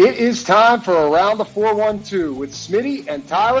It is time for Around the 412 with Smitty and Tyler.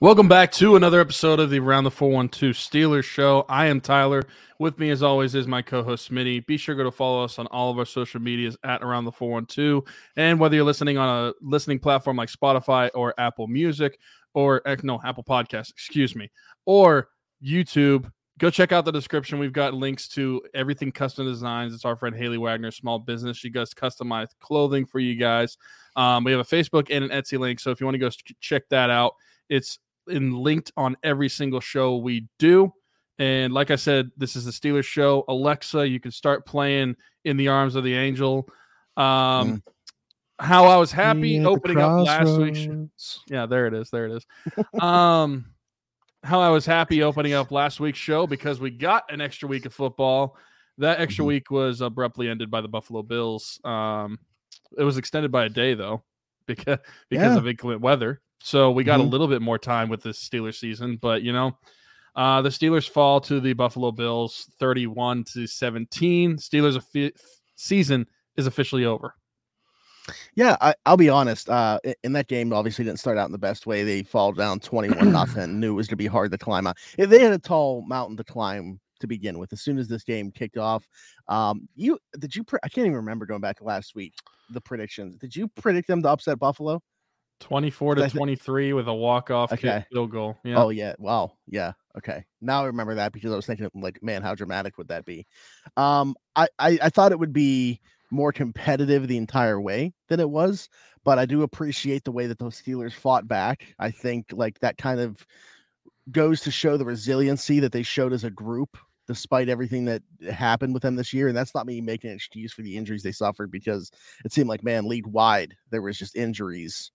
Welcome back to another episode of the Around the 412 Steelers Show. I am Tyler. With me, as always, is my co host Smitty. Be sure to go to follow us on all of our social medias at Around the 412. And whether you're listening on a listening platform like Spotify or Apple Music or, eh, no, Apple Podcasts, excuse me, or YouTube, go check out the description. We've got links to everything custom designs. It's our friend Haley Wagner, small business. She does customized clothing for you guys. Um, we have a Facebook and an Etsy link. So if you want to go check that out, it's in linked on every single show we do. And like I said, this is the Steelers show. Alexa, you can start playing "In the Arms of the Angel." Um, mm. How I was happy opening up last week. Yeah, there it is. There it is. um, how I was happy opening up last week's show because we got an extra week of football. That extra mm-hmm. week was abruptly ended by the Buffalo Bills. Um, it was extended by a day though, because because yeah. of inclement weather. So we got mm-hmm. a little bit more time with this Steelers season, but you know, uh, the Steelers fall to the Buffalo Bills 31 to 17. Steelers season is officially over. Yeah, I, will be honest. Uh, in that game, obviously didn't start out in the best way. They fall down 21 nothing. Knew it was going to be hard to climb out. If they had a tall mountain to climb to begin with, as soon as this game kicked off, um, you did you? Pre- I can't even remember going back to last week. The predictions. Did you predict them to upset Buffalo? 24 to 23 with a walk-off okay. field goal. Yeah. Oh yeah. Wow. Yeah. Okay. Now I remember that because I was thinking like, man, how dramatic would that be? Um, I, I, I thought it would be more competitive the entire way than it was, but I do appreciate the way that those Steelers fought back. I think like that kind of goes to show the resiliency that they showed as a group despite everything that happened with them this year. And that's not me making an excuse for the injuries they suffered because it seemed like, man, league wide, there was just injuries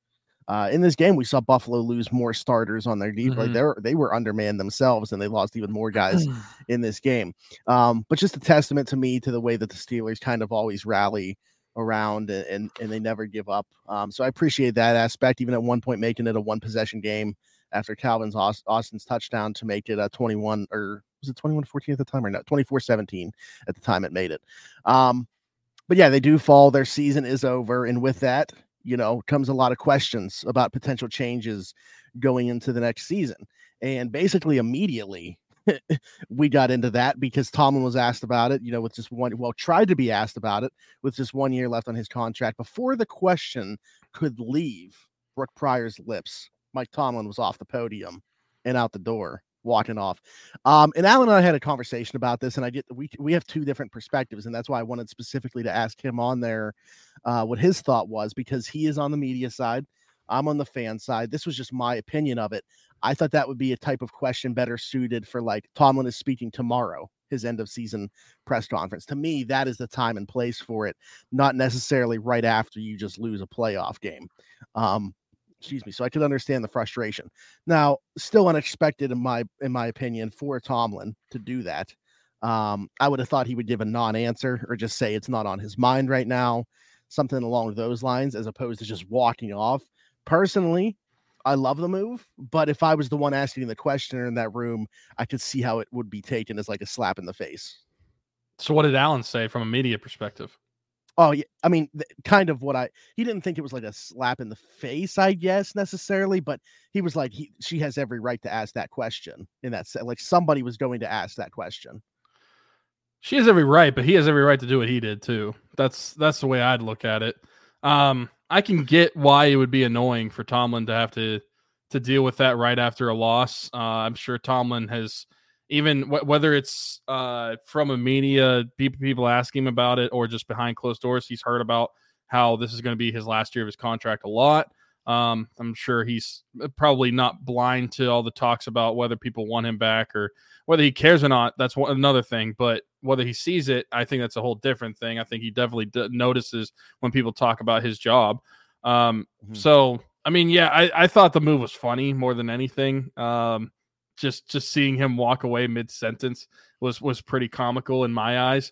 uh, in this game, we saw Buffalo lose more starters on their deep. Mm-hmm. Like they were, they were undermanned themselves, and they lost even more guys in this game. Um, but just a testament to me to the way that the Steelers kind of always rally around and and, and they never give up. Um, so I appreciate that aspect. Even at one point, making it a one possession game after Calvin's Austin's touchdown to make it a 21 or was it 21 14 at the time or not 24 17 at the time it made it. Um, but yeah, they do fall. Their season is over, and with that, you know, comes a lot of questions about potential changes going into the next season. And basically, immediately, we got into that because Tomlin was asked about it, you know, with just one, well, tried to be asked about it with just one year left on his contract before the question could leave Brooke Pryor's lips. Mike Tomlin was off the podium and out the door walking off. Um, and Alan and I had a conversation about this, and I get we we have two different perspectives, and that's why I wanted specifically to ask him on there uh, what his thought was because he is on the media side. I'm on the fan side. This was just my opinion of it. I thought that would be a type of question better suited for like Tomlin is speaking tomorrow, his end of season press conference. To me, that is the time and place for it, not necessarily right after you just lose a playoff game. Um, excuse me so i could understand the frustration. Now still unexpected in my in my opinion for tomlin to do that. Um i would have thought he would give a non-answer or just say it's not on his mind right now something along those lines as opposed to just walking off. Personally i love the move but if i was the one asking the questioner in that room i could see how it would be taken as like a slap in the face. So what did allen say from a media perspective Oh yeah, I mean, th- kind of what I. He didn't think it was like a slap in the face, I guess necessarily, but he was like, he she has every right to ask that question. In that set, like somebody was going to ask that question. She has every right, but he has every right to do what he did too. That's that's the way I'd look at it. Um, I can get why it would be annoying for Tomlin to have to to deal with that right after a loss. Uh, I'm sure Tomlin has even w- whether it's uh, from a media people people ask him about it or just behind closed doors he's heard about how this is going to be his last year of his contract a lot. Um, i'm sure he's uh, probably not blind to all the talks about whether people want him back or whether he cares or not. That's one, another thing but whether he sees it i think that's a whole different thing. I think he definitely d- notices when people talk about his job. Um, mm-hmm. so i mean yeah I, I thought the move was funny more than anything. Um, just just seeing him walk away mid sentence was was pretty comical in my eyes.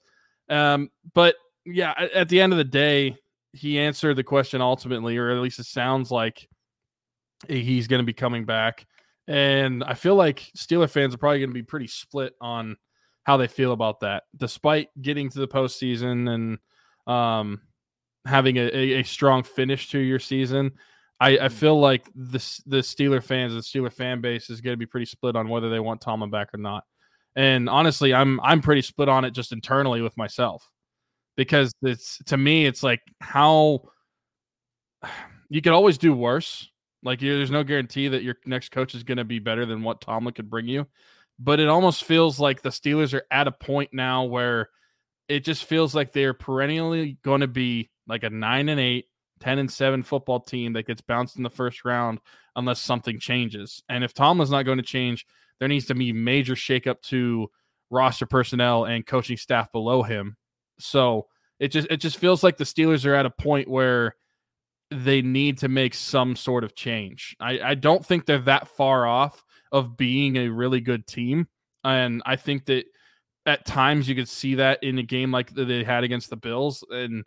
Um, but yeah, at, at, the end of the day, he answered the question ultimately, or at least it sounds like he's going to be coming back. And I feel like Steeler fans are probably going to be pretty split on how they feel about that, despite getting to the postseason and um, having a, a, a strong finish to your season. I, I, mm. feel like the the Steeler fans and Steeler fan base is going to be pretty split on whether they want Tomlin back or not. And honestly, I'm I'm pretty split on it just internally with myself because it's to me it's like how you could always do worse. Like there's no guarantee that your next coach is going to be better than what Tomlin could bring you, but it almost feels like the Steelers are at a point now where it just feels like they're perennially going to be like a 9 and 8, 10 and 7 football team that gets bounced in the first round unless something changes. And if Tomlin's not going to change, there needs to be major shakeup to roster personnel and coaching staff below him. So it just it just feels like the Steelers are at a point where they need to make some sort of change. I, I don't think they're that far off of being a really good team. And I think that at times you could see that in a game like they had against the Bills. And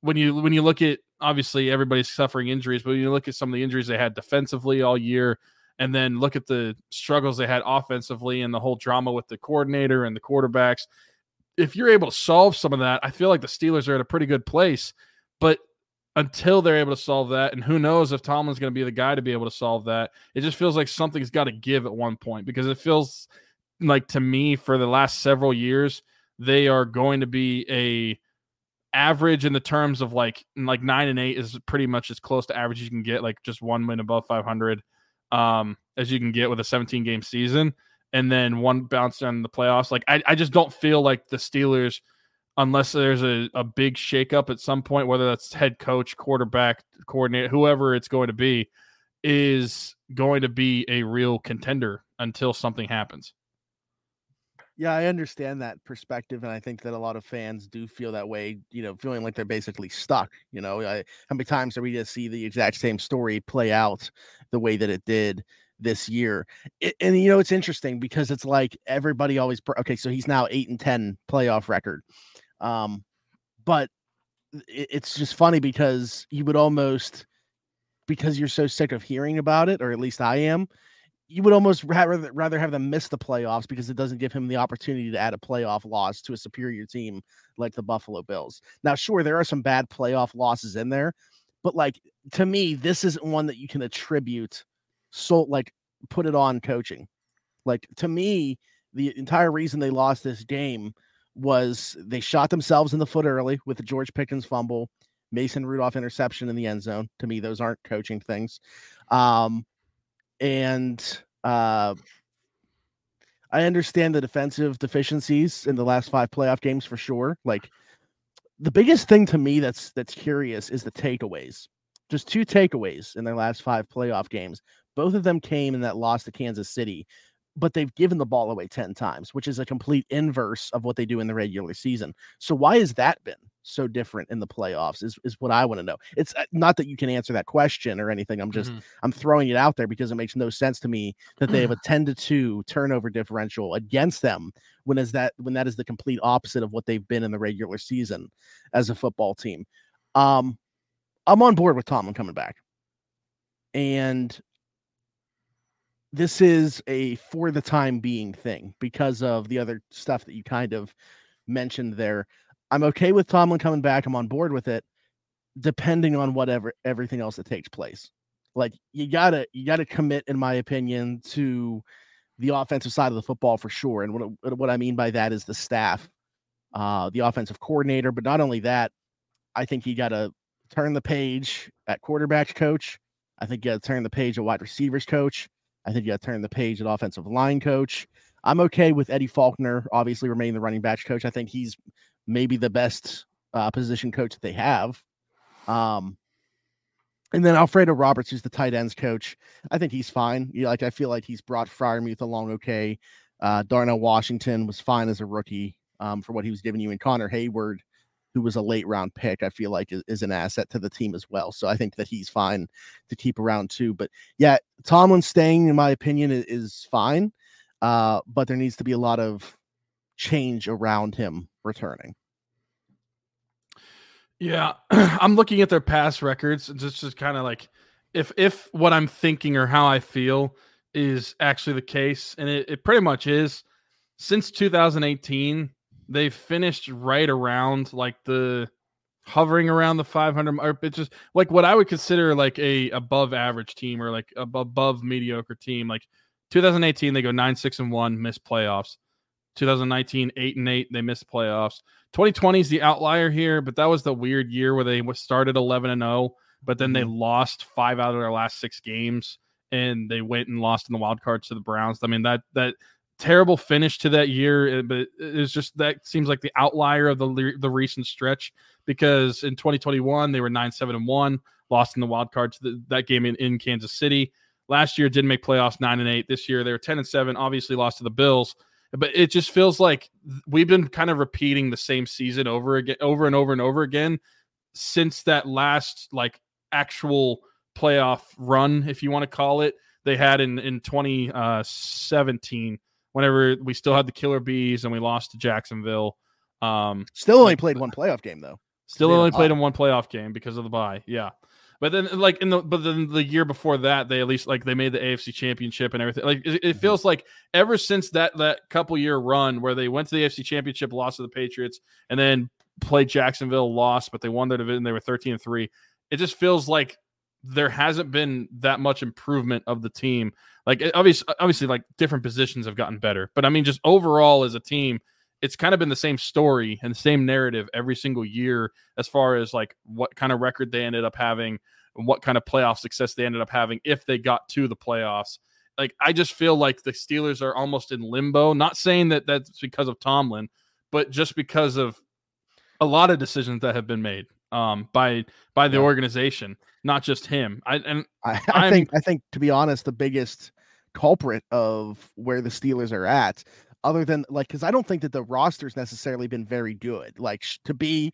when you when you look at obviously everybody's suffering injuries, but you look at some of the injuries they had defensively all year, and then look at the struggles they had offensively and the whole drama with the coordinator and the quarterbacks. If you're able to solve some of that, I feel like the Steelers are at a pretty good place. But until they're able to solve that, and who knows if Tomlin's going to be the guy to be able to solve that, it just feels like something's got to give at one point because it feels like to me for the last several years they are going to be a average in the terms of like like nine and eight is pretty much as close to average as you can get, like just one win above 500 um, as you can get with a 17 game season, and then one bounce on the playoffs. Like I, I just don't feel like the Steelers, unless there's a, a big shakeup at some point, whether that's head coach, quarterback, coordinator, whoever it's going to be, is going to be a real contender until something happens. Yeah, I understand that perspective, and I think that a lot of fans do feel that way. You know, feeling like they're basically stuck. You know, I, how many times are we going to see the exact same story play out the way that it did this year? It, and you know, it's interesting because it's like everybody always. Okay, so he's now eight and ten playoff record, um, but it, it's just funny because you would almost because you're so sick of hearing about it, or at least I am you would almost rather rather have them miss the playoffs because it doesn't give him the opportunity to add a playoff loss to a superior team like the Buffalo Bills. Now, sure, there are some bad playoff losses in there, but like to me, this isn't one that you can attribute so like put it on coaching. Like to me, the entire reason they lost this game was they shot themselves in the foot early with the George Pickens fumble, Mason Rudolph interception in the end zone. To me, those aren't coaching things. Um, and uh, I understand the defensive deficiencies in the last five playoff games for sure. Like the biggest thing to me that's that's curious is the takeaways. Just two takeaways in their last five playoff games. Both of them came in that loss to Kansas City, but they've given the ball away 10 times, which is a complete inverse of what they do in the regular season. So why has that been so different in the playoffs is, is what I want to know. It's uh, not that you can answer that question or anything. I'm just mm-hmm. I'm throwing it out there because it makes no sense to me that they have a 10 to 2 turnover differential against them when is that when that is the complete opposite of what they've been in the regular season as a football team. Um I'm on board with Tomlin coming back. And this is a for the time being thing because of the other stuff that you kind of mentioned there. I'm okay with Tomlin coming back. I'm on board with it, depending on whatever everything else that takes place. Like you gotta you gotta commit, in my opinion, to the offensive side of the football for sure. And what what I mean by that is the staff, uh, the offensive coordinator. But not only that, I think you gotta turn the page at quarterbacks coach. I think you gotta turn the page at wide receivers coach. I think you got to turn the page at offensive line coach. I'm okay with Eddie Faulkner, obviously remaining the running backs coach. I think he's maybe the best uh, position coach that they have. Um, and then Alfredo Roberts, who's the tight ends coach, I think he's fine. You know, like I feel like he's brought Freiermuth along okay. Uh, Darnell Washington was fine as a rookie um, for what he was giving you, and Connor Heyward, who was a late round pick, I feel like is, is, an asset to the team as well. So I think that he's fine to keep around too. But yeah, Tomlin staying, in my opinion, is, is fine. Uh, but there needs to be a lot of change around him returning. Yeah, I'm looking at their past records and just just kind of like if if what I'm thinking or how I feel is actually the case, and it, it pretty much is. Since 2018, they've finished right around like the hovering around the 500 or it's just like what I would consider like a above average team or like above mediocre team. Like 2018, they go nine six and one, miss playoffs. 2019, eight and eight, they missed playoffs. 2020 is the outlier here, but that was the weird year where they started 11 and 0, but then they mm-hmm. lost five out of their last six games, and they went and lost in the wild cards to the Browns. I mean that that terrible finish to that year, eh, but it's just that seems like the outlier of the the recent stretch because in 2021 they were nine seven and one, lost in the wild card to the, that game in, in Kansas City. Last year didn't make playoffs nine and eight. This year they were 10 and seven, obviously lost to the Bills but it just feels like we've been kind of repeating the same season over again over and over and over again since that last like actual playoff run if you want to call it they had in in 2017 whenever we still had the killer bees and we lost to jacksonville um still only played one playoff game though. Still only played in one playoff game because of the bye yeah but then, like in the but then the year before that, they at least like they made the AFC Championship and everything. Like it, it mm-hmm. feels like ever since that that couple year run where they went to the AFC Championship, lost to the Patriots, and then played Jacksonville, lost, but they won their division. They were thirteen and three. It just feels like there hasn't been that much improvement of the team. Like obviously, obviously, like different positions have gotten better, but I mean, just overall as a team, it's kind of been the same story and the same narrative every single year as far as like what kind of record they ended up having and what kind of playoff success they ended up having if they got to the playoffs. Like I just feel like the Steelers are almost in limbo. Not saying that that's because of Tomlin, but just because of a lot of decisions that have been made um, by by the organization, not just him. I and I, I think I think to be honest, the biggest culprit of where the Steelers are at other than like because I don't think that the roster's necessarily been very good. Like sh- to be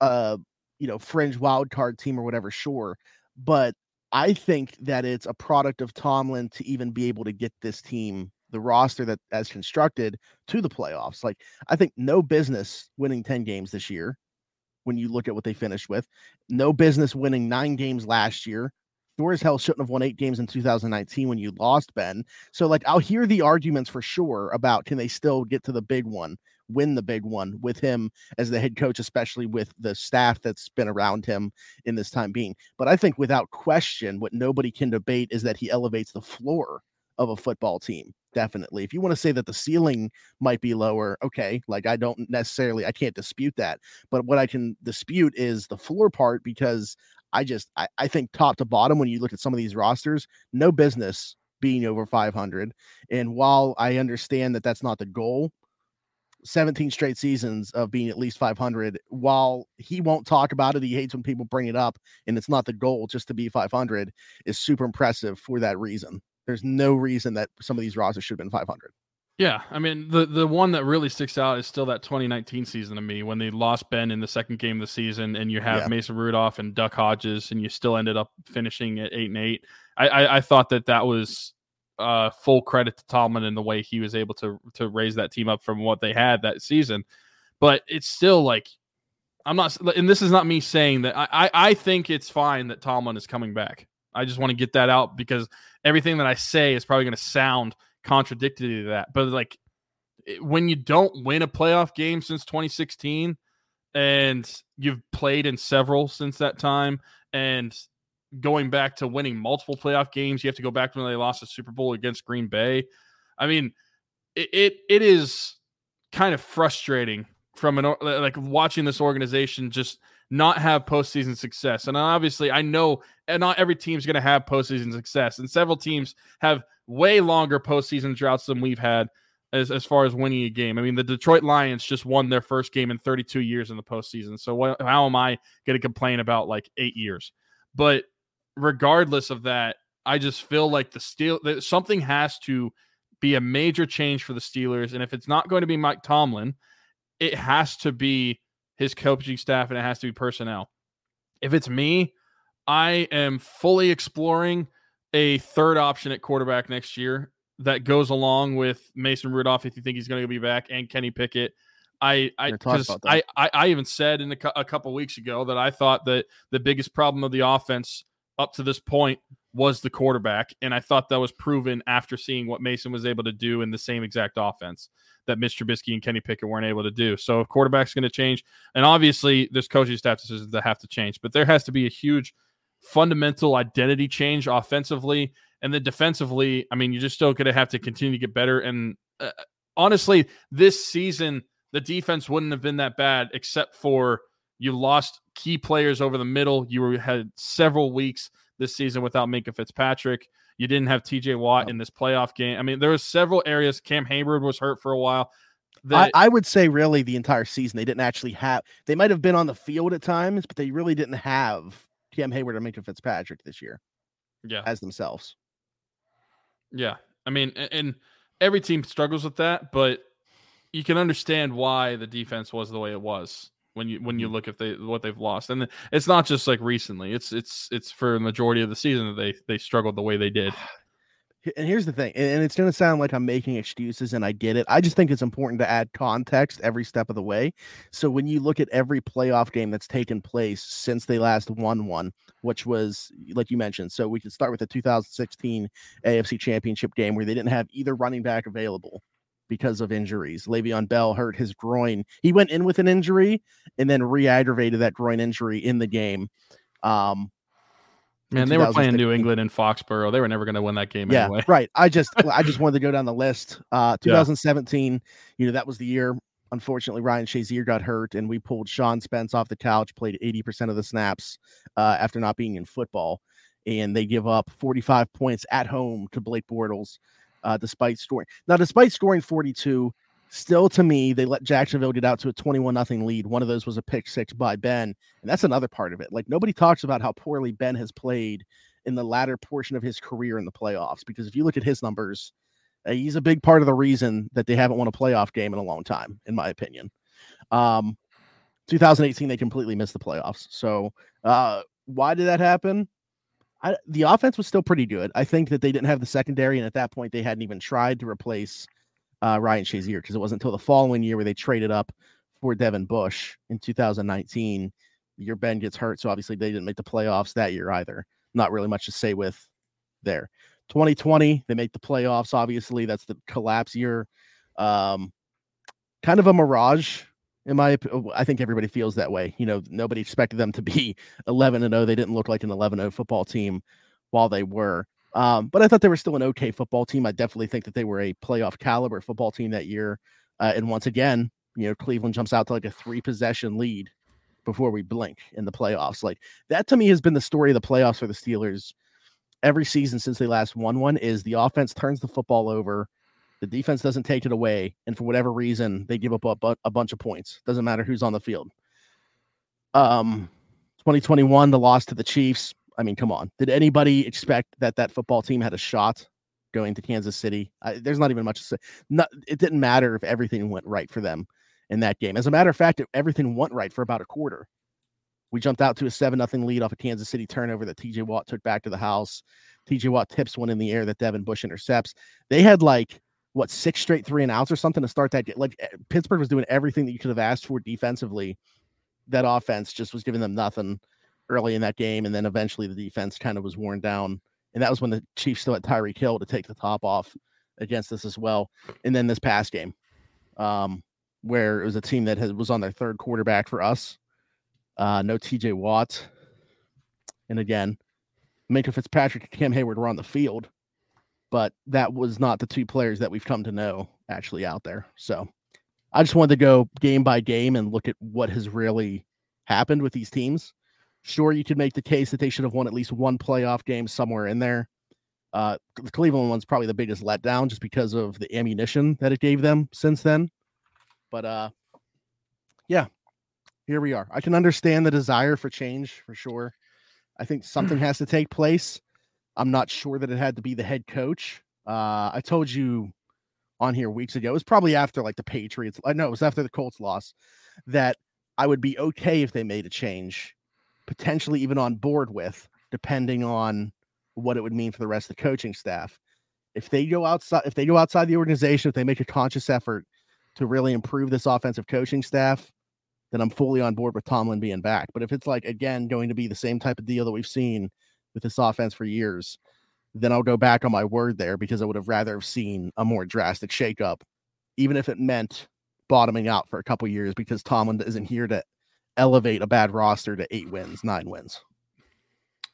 uh you know fringe wild card team or whatever, sure, but I think that it's a product of Tomlin to even be able to get this team the roster that as constructed to the playoffs. Like I think no business winning 10 games this year when you look at what they finished with. No business winning 9 games last year sure as hell shouldn't have won eight games in 2019 when you lost Ben. So like I'll hear the arguments for sure about can they still get to the big one, win the big one with him as the head coach, especially with the staff that's been around him in this time being. But I think without question, what nobody can debate is that he elevates the floor of a football team. Definitely. If you want to say that the ceiling might be lower, okay, like I don't necessarily I can't dispute that. But what I can dispute is the floor part because I just I, I think top to bottom when you look at some of these rosters, no business being over 500. And while I understand that that's not the goal, 17 straight seasons of being at least 500 while he won't talk about it he hates when people bring it up and it's not the goal just to be 500 is super impressive for that reason there's no reason that some of these rosters should have been 500 yeah, I mean the the one that really sticks out is still that 2019 season to me when they lost Ben in the second game of the season, and you have yeah. Mason Rudolph and Duck Hodges, and you still ended up finishing at eight and eight. I I, I thought that that was uh, full credit to Tomlin and the way he was able to to raise that team up from what they had that season, but it's still like I'm not, and this is not me saying that I I, I think it's fine that Tomlin is coming back. I just want to get that out because everything that I say is probably going to sound contradicted to that. But like when you don't win a playoff game since 2016 and you've played in several since that time and going back to winning multiple playoff games, you have to go back to when they lost the Super Bowl against Green Bay. I mean, it it, it is kind of frustrating from an like watching this organization just not have postseason success. And obviously, I know and not every team's going to have postseason success, and several teams have way longer postseason droughts than we've had as, as far as winning a game. I mean, the Detroit Lions just won their first game in 32 years in the postseason. So what, how am I going to complain about like eight years? But regardless of that, I just feel like the steel that something has to be a major change for the Steelers, and if it's not going to be Mike Tomlin, it has to be his coaching staff and it has to be personnel. If it's me, I am fully exploring a third option at quarterback next year that goes along with Mason Rudolph if you think he's going to be back and Kenny Pickett. I I I, I, I even said in a, a couple weeks ago that I thought that the biggest problem of the offense up to this point was the quarterback. And I thought that was proven after seeing what Mason was able to do in the same exact offense that Mr. Trubisky and Kenny Pickett weren't able to do. So if quarterback's going to change, and obviously there's coaching staff decisions that have to change, but there has to be a huge fundamental identity change offensively. And then defensively, I mean, you're just still going to have to continue to get better. And uh, honestly, this season, the defense wouldn't have been that bad except for you lost key players over the middle. You were, had several weeks this season without Minkah Fitzpatrick. You didn't have TJ Watt in this playoff game. I mean, there were several areas. Cam Heyward was hurt for a while. That, I, I, would say really the entire season they didn't actually have. They might have been on the field at times, but they really didn't have Cam Heyward or Minkah Fitzpatrick this year. Yeah, as themselves. Yeah, I mean, and every team struggles with that, but you can understand why the defense was the way it was when you when you mm-hmm. look at they what they've lost and it's not just like recently it's it's it's for the majority of the season that they they struggled the way they did. And here's the thing and it's going to sound like i'm making excuses and i get it i just think it's important to add context every step of the way. So when you look at every playoff game that's taken place since they last won one which was like you mentioned so we could start with the 2016 afc championship game where they didn't have either running back available because of injuries. Le'Veon Bell hurt his groin. He went in with an injury and then re-aggravated that groin injury in the game. Um, Man, they were playing New England in Foxborough. They were never going to win that game yeah, anyway. right. I just I just wanted to go down the list. Uh 2017, yeah. you know, that was the year unfortunately Ryan Shazier got hurt and we pulled Sean Spence off the couch, played 80% of the snaps uh, after not being in football. And they give up 45 points at home to Blake Bortles uh, despite scoring. Now, despite scoring 42, still to me, they let Jacksonville get out to a 21 nothing lead. One of those was a pick six by Ben. And that's another part of it. Like nobody talks about how poorly Ben has played in the latter portion of his career in the playoffs. Because if you look at his numbers, uh, he's a big part of the reason that they haven't won a playoff game in a long time, in my opinion. Um, 2018, they completely missed the playoffs. So, uh, why did that happen? I, the offense was still pretty good. I think that they didn't have the secondary, and at that point, they hadn't even tried to replace uh, Ryan Shazier because it wasn't until the following year where they traded up for Devin Bush in 2019. Your Ben gets hurt, so obviously they didn't make the playoffs that year either. Not really much to say with there. 2020, they make the playoffs. Obviously, that's the collapse year. Um, kind of a mirage in my I think everybody feels that way. You know, nobody expected them to be 11 and 0. They didn't look like an 11 0 football team while they were. Um, but I thought they were still an okay football team. I definitely think that they were a playoff caliber football team that year. Uh, and once again, you know, Cleveland jumps out to like a three possession lead before we blink in the playoffs. Like that to me has been the story of the playoffs for the Steelers every season since they last won one is the offense turns the football over the defense doesn't take it away, and for whatever reason, they give up a, a bunch of points. Doesn't matter who's on the field. Um, 2021, the loss to the Chiefs. I mean, come on. Did anybody expect that that football team had a shot going to Kansas City? I, there's not even much to say. Not, it didn't matter if everything went right for them in that game. As a matter of fact, everything went right for about a quarter. We jumped out to a 7 nothing lead off a Kansas City turnover that TJ Watt took back to the house. TJ Watt tips one in the air that Devin Bush intercepts. They had like what six straight three and outs or something to start that. game. Like eh, Pittsburgh was doing everything that you could have asked for defensively. That offense just was giving them nothing early in that game, and then eventually the defense kind of was worn down. And that was when the Chiefs still had Tyreek Hill to take the top off against us as well. And then this past game, um, where it was a team that has, was on their third quarterback for us. Uh, no TJ Watt. And again, Minkah Fitzpatrick and Cam Heyward were on the field but that was not the two players that we've come to know actually out there. So I just wanted to go game by game and look at what has really happened with these teams. Sure, you could make the case that they should have won at least one playoff game somewhere in there. Uh, the Cleveland one's probably the biggest letdown just because of the ammunition that it gave them since then. But uh, yeah, here we are. I can understand the desire for change for sure. I think something has to take place. I'm not sure that it had to be the head coach. Uh, I told you on here weeks ago. It was probably after like the Patriots. I know it was after the Colts loss that I would be okay if they made a change, potentially even on board with, depending on what it would mean for the rest of the coaching staff. If they go outside, if they go outside the organization, if they make a conscious effort to really improve this offensive coaching staff, then I'm fully on board with Tomlin being back. But if it's like again going to be the same type of deal that we've seen with this offense for years, then I'll go back on my word there because I would have rather have seen a more drastic shakeup, even if it meant bottoming out for a couple years because Tomlin isn't here to elevate a bad roster to eight wins, nine wins.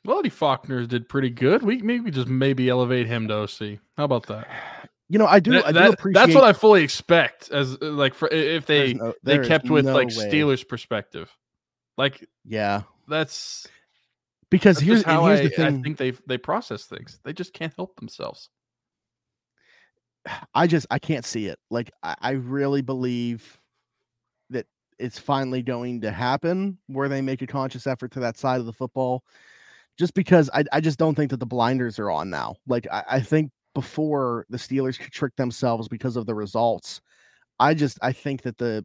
Well, Eddie Faulkner did pretty good. We maybe just maybe elevate him to OC. How about that? You know, I do. That- I do that- appreciate. that's what I fully expect as uh, like for if they no- they kept with no like way. Steelers perspective. Like Yeah, that's because that's here's how here's I, the thing. I think they they process things. They just can't help themselves. I just I can't see it. Like I, I really believe that it's finally going to happen where they make a conscious effort to that side of the football. Just because I, I just don't think that the blinders are on now. Like I, I think before the Steelers could trick themselves because of the results. I just I think that the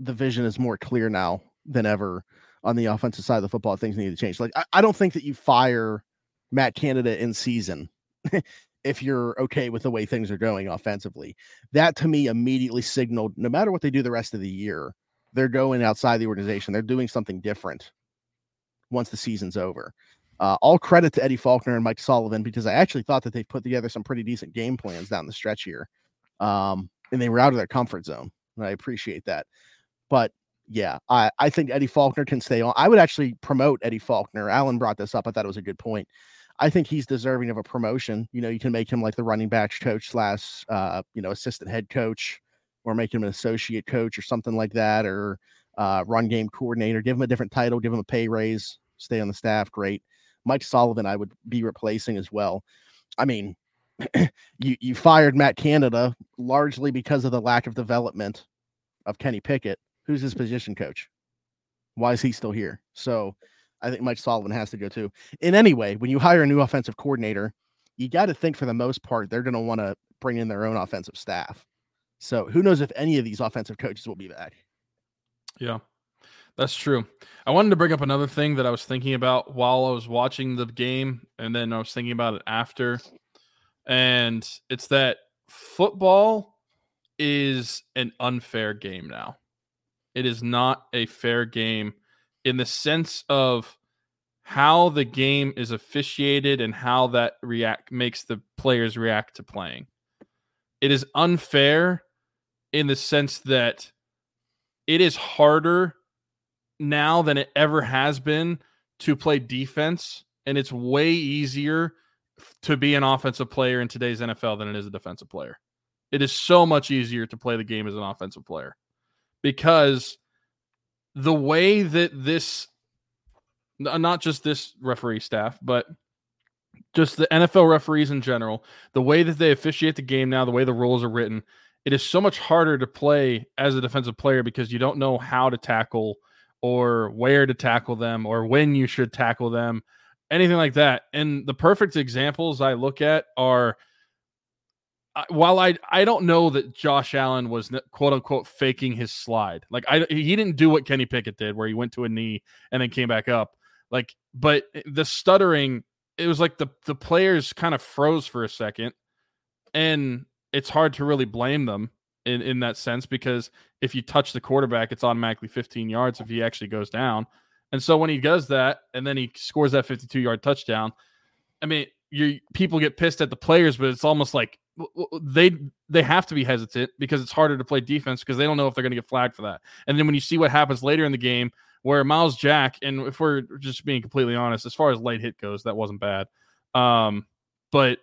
the vision is more clear now than ever on the offensive side of the football. Things need to change. Like I, I don't think that you fire Matt Canada in season if you're okay with the way things are going offensively. That to me immediately signaled no matter what they do the rest of the year, they're going outside the organization. They're doing something different once the season's over. Uh, all credit to Eddie Faulkner and Mike Sullivan because I actually thought that they put together some pretty decent game plans down the stretch here. Um, and they were out of their comfort zone. And I appreciate that. But yeah, I, I think Eddie Faulkner can stay on. I would actually promote Eddie Faulkner. Alan brought this up. I thought it was a good point. I think he's deserving of a promotion. You know, you can make him like the running backs coach slash uh, you know, assistant head coach, or make him an associate coach or something like that, or uh, run game coordinator. Give him a different title, give him a pay raise, stay on the staff. Great. Mike Sullivan, I would be replacing as well. I mean, you you fired Matt Canada largely because of the lack of development of Kenny Pickett. Who's his position coach? Why is he still here? So I think Mike Sullivan has to go too. In any way, when you hire a new offensive coordinator, you got to think for the most part they're going to want to bring in their own offensive staff. So who knows if any of these offensive coaches will be back? Yeah, that's true. I wanted to bring up another thing that I was thinking about while I was watching the game, and then I was thinking about it after. And it's that football is an unfair game now. It is not a fair game in the sense of how the game is officiated and how that react makes the players react to playing. It is unfair in the sense that it is harder now than it ever has been to play defense and it's way easier to be an offensive player in today's NFL than it is a defensive player. It is so much easier to play the game as an offensive player because the way that this uh, not just this referee staff, but just the NFL referees in general, the way that they officiate the game now, the way the rules are written, it is so much harder to play as a defensive player because you don't know how to tackle or where to tackle them or when you should tackle them, anything like that. And the perfect examples I look at are While I I don't know that Josh Allen was quote unquote faking his slide. Like I he didn't do what Kenny Pickett did where he went to a knee and then came back up. Like but the stuttering it was like the the players kind of froze for a second and it's hard to really blame them in in that sense because if you touch the quarterback it's automatically 15 yards if he actually goes down. And so when he does that and then he scores that 52 yard touchdown, I mean, you people get pissed at the players, but it's almost like they they have to be hesitant because it's harder to play defense because they don't know if they're going to get flagged for that. And then when you see what happens later in the game, where Myles Jack, and if we're just being completely honest, as far as late hit goes, that wasn't bad. Um, but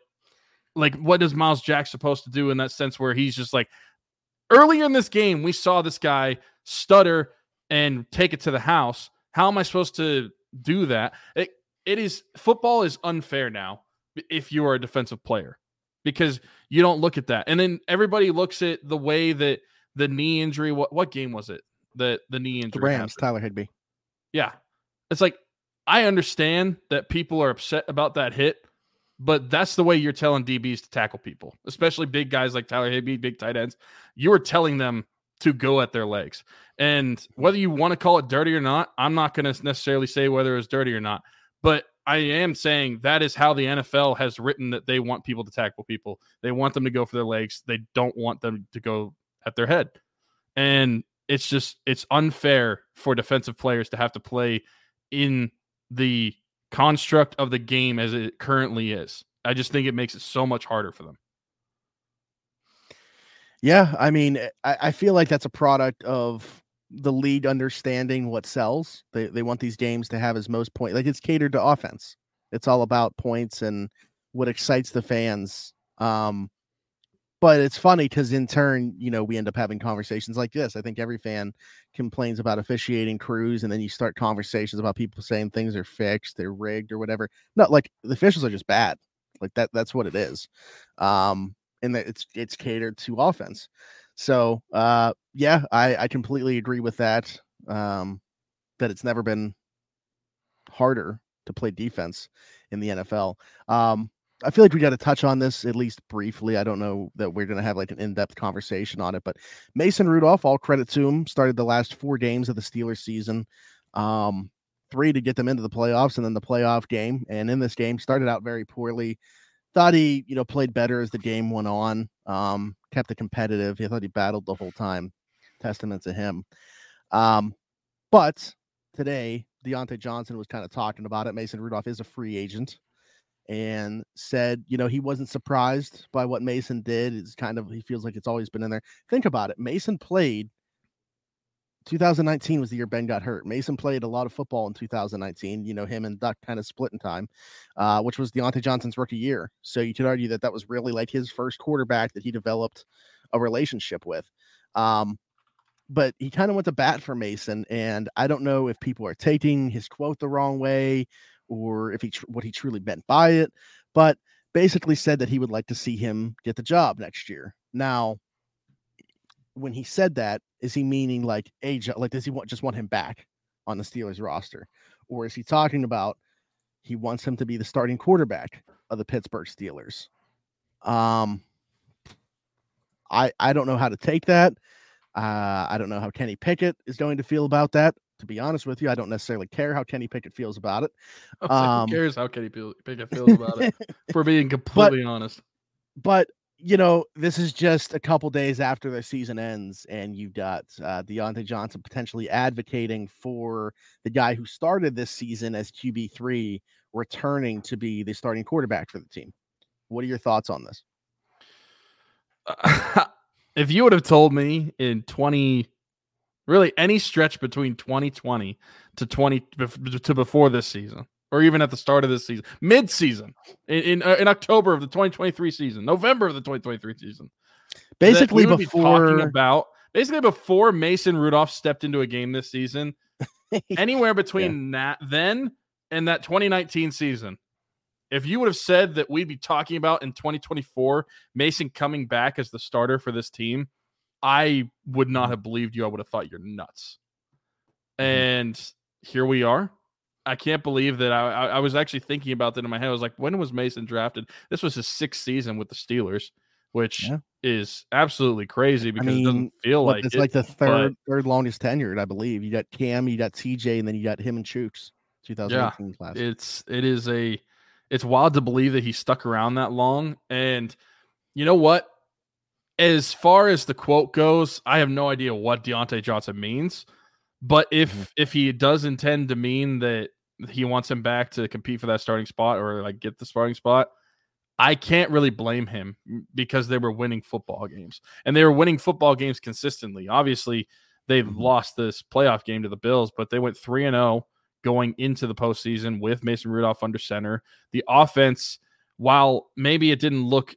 like, what is Myles Jack supposed to do in that sense where he's just like earlier in this game, we saw this guy stutter and take it to the house. How am I supposed to do that? It, it is football is unfair now if you are a defensive player because you don't look at that. And then everybody looks at the way that the knee injury, what, what game was it? that the knee injury. The Rams, happened? Tyler Higbee. Yeah. It's like I understand that people are upset about that hit, but that's the way you're telling DBs to tackle people, especially big guys like Tyler Higbee, big tight ends. You are telling them to go at their legs. And whether you want to call it dirty or not, I'm not going to necessarily say whether it's dirty or not, but I am saying that is how the NFL has written that they want people to tackle people. They want them to go for their legs. They don't want them to go at their head. And it's just it's unfair for defensive players to have to play in the construct of the game as it currently is. I just think it makes it so much harder for them. Yeah, I mean, I, I feel like that's a product of the league understanding what sells. They they want these games to have as most point like it's catered to offense. It's all about points and what excites the fans. Um, but it's funny because in turn, you know, we end up having conversations like this. I think every fan complains about officiating crews, and then you start conversations about people saying things are fixed, they're rigged, or whatever. Not like the officials are just bad. Like that. That's what it is. Um, and that it's it's catered to offense. So uh, yeah, I I completely agree with that. Um, that it's never been harder to play defense in the NFL. Um, I feel like we got to touch on this at least briefly. I don't know that we're going to have like an in-depth conversation on it, but Mason Rudolph, all credit to him, started the last four games of the Steelers season. Um, three to get them into the playoffs and then the playoff game. And in this game, started out very poorly. Thought he, you know, played better as the game went on. Um, kept it competitive. He thought he battled the whole time. Testament to him. Um, but today, Diontae Johnson was kind of talking about it. Mason Rudolph is a free agent and said, you know, he wasn't surprised by what Mason did. It's kind of, he feels like it's always been in there. Think about it. Mason played 2019 was the year Ben got hurt. Mason played a lot of football in 2019. You know, him and Duck kind of split in time, uh, which was Diontae Johnson's rookie year. So you could argue that that was really like his first quarterback that he developed a relationship with. Um, but he kind of went to bat for Mason, and I don't know if people are taking his quote the wrong way or if he tr- what he truly meant by it. But basically said that he would like to see him get the job next year. Now, when he said that, is he meaning like age? Like, does he want just want him back on the Steelers roster, or is he talking about he wants him to be the starting quarterback of the Pittsburgh Steelers? Um, I I don't know how to take that. Uh, I don't know how Kenny Pickett is going to feel about that. To be honest with you, I don't necessarily care how Kenny Pickett feels about it. Um, who cares how Kenny Pickett feels about it? For being completely but, honest, but you know, this is just a couple days after the season ends, and you've got uh, Diontae Johnson potentially advocating for the guy who started this season as QB three returning to be the starting quarterback for the team. What are your thoughts on this? If you would have told me in 20 really any stretch between 2020 to 20 to before this season or even at the start of this season, mid-season in in, uh, in October of the 2023 season, November of the 2023 season. Basically, before be about basically before Mason Rudolph stepped into a game this season, anywhere between yeah. that then and that 2019 season. If you would have said that we'd be talking about in 2024 Mason coming back as the starter for this team, I would not mm-hmm. have believed you. I would have thought you're nuts. Mm-hmm. And here we are. I can't believe that I, I, I, was actually thinking about that in my head. I was like, when was Mason drafted? This was his sixth season with the Steelers, which yeah. is absolutely crazy because I mean, it doesn't feel like it's it, like the third but, third longest tenured, I believe. You got Cam, you got TJ, and then you got him and Chuks. 2018 yeah, class. It's it is a it's wild to believe that he stuck around that long. And you know what? As far as the quote goes, I have no idea what Diontae Johnson means. But if mm-hmm. if he does intend to mean that he wants him back to compete for that starting spot or like get the starting spot, I can't really blame him because they were winning football games and they were winning football games consistently. Obviously, they've mm-hmm. lost this playoff game to the Bills, but they went 3 and 0 going into the postseason with Mason Rudolph under center. The offense, while maybe it didn't look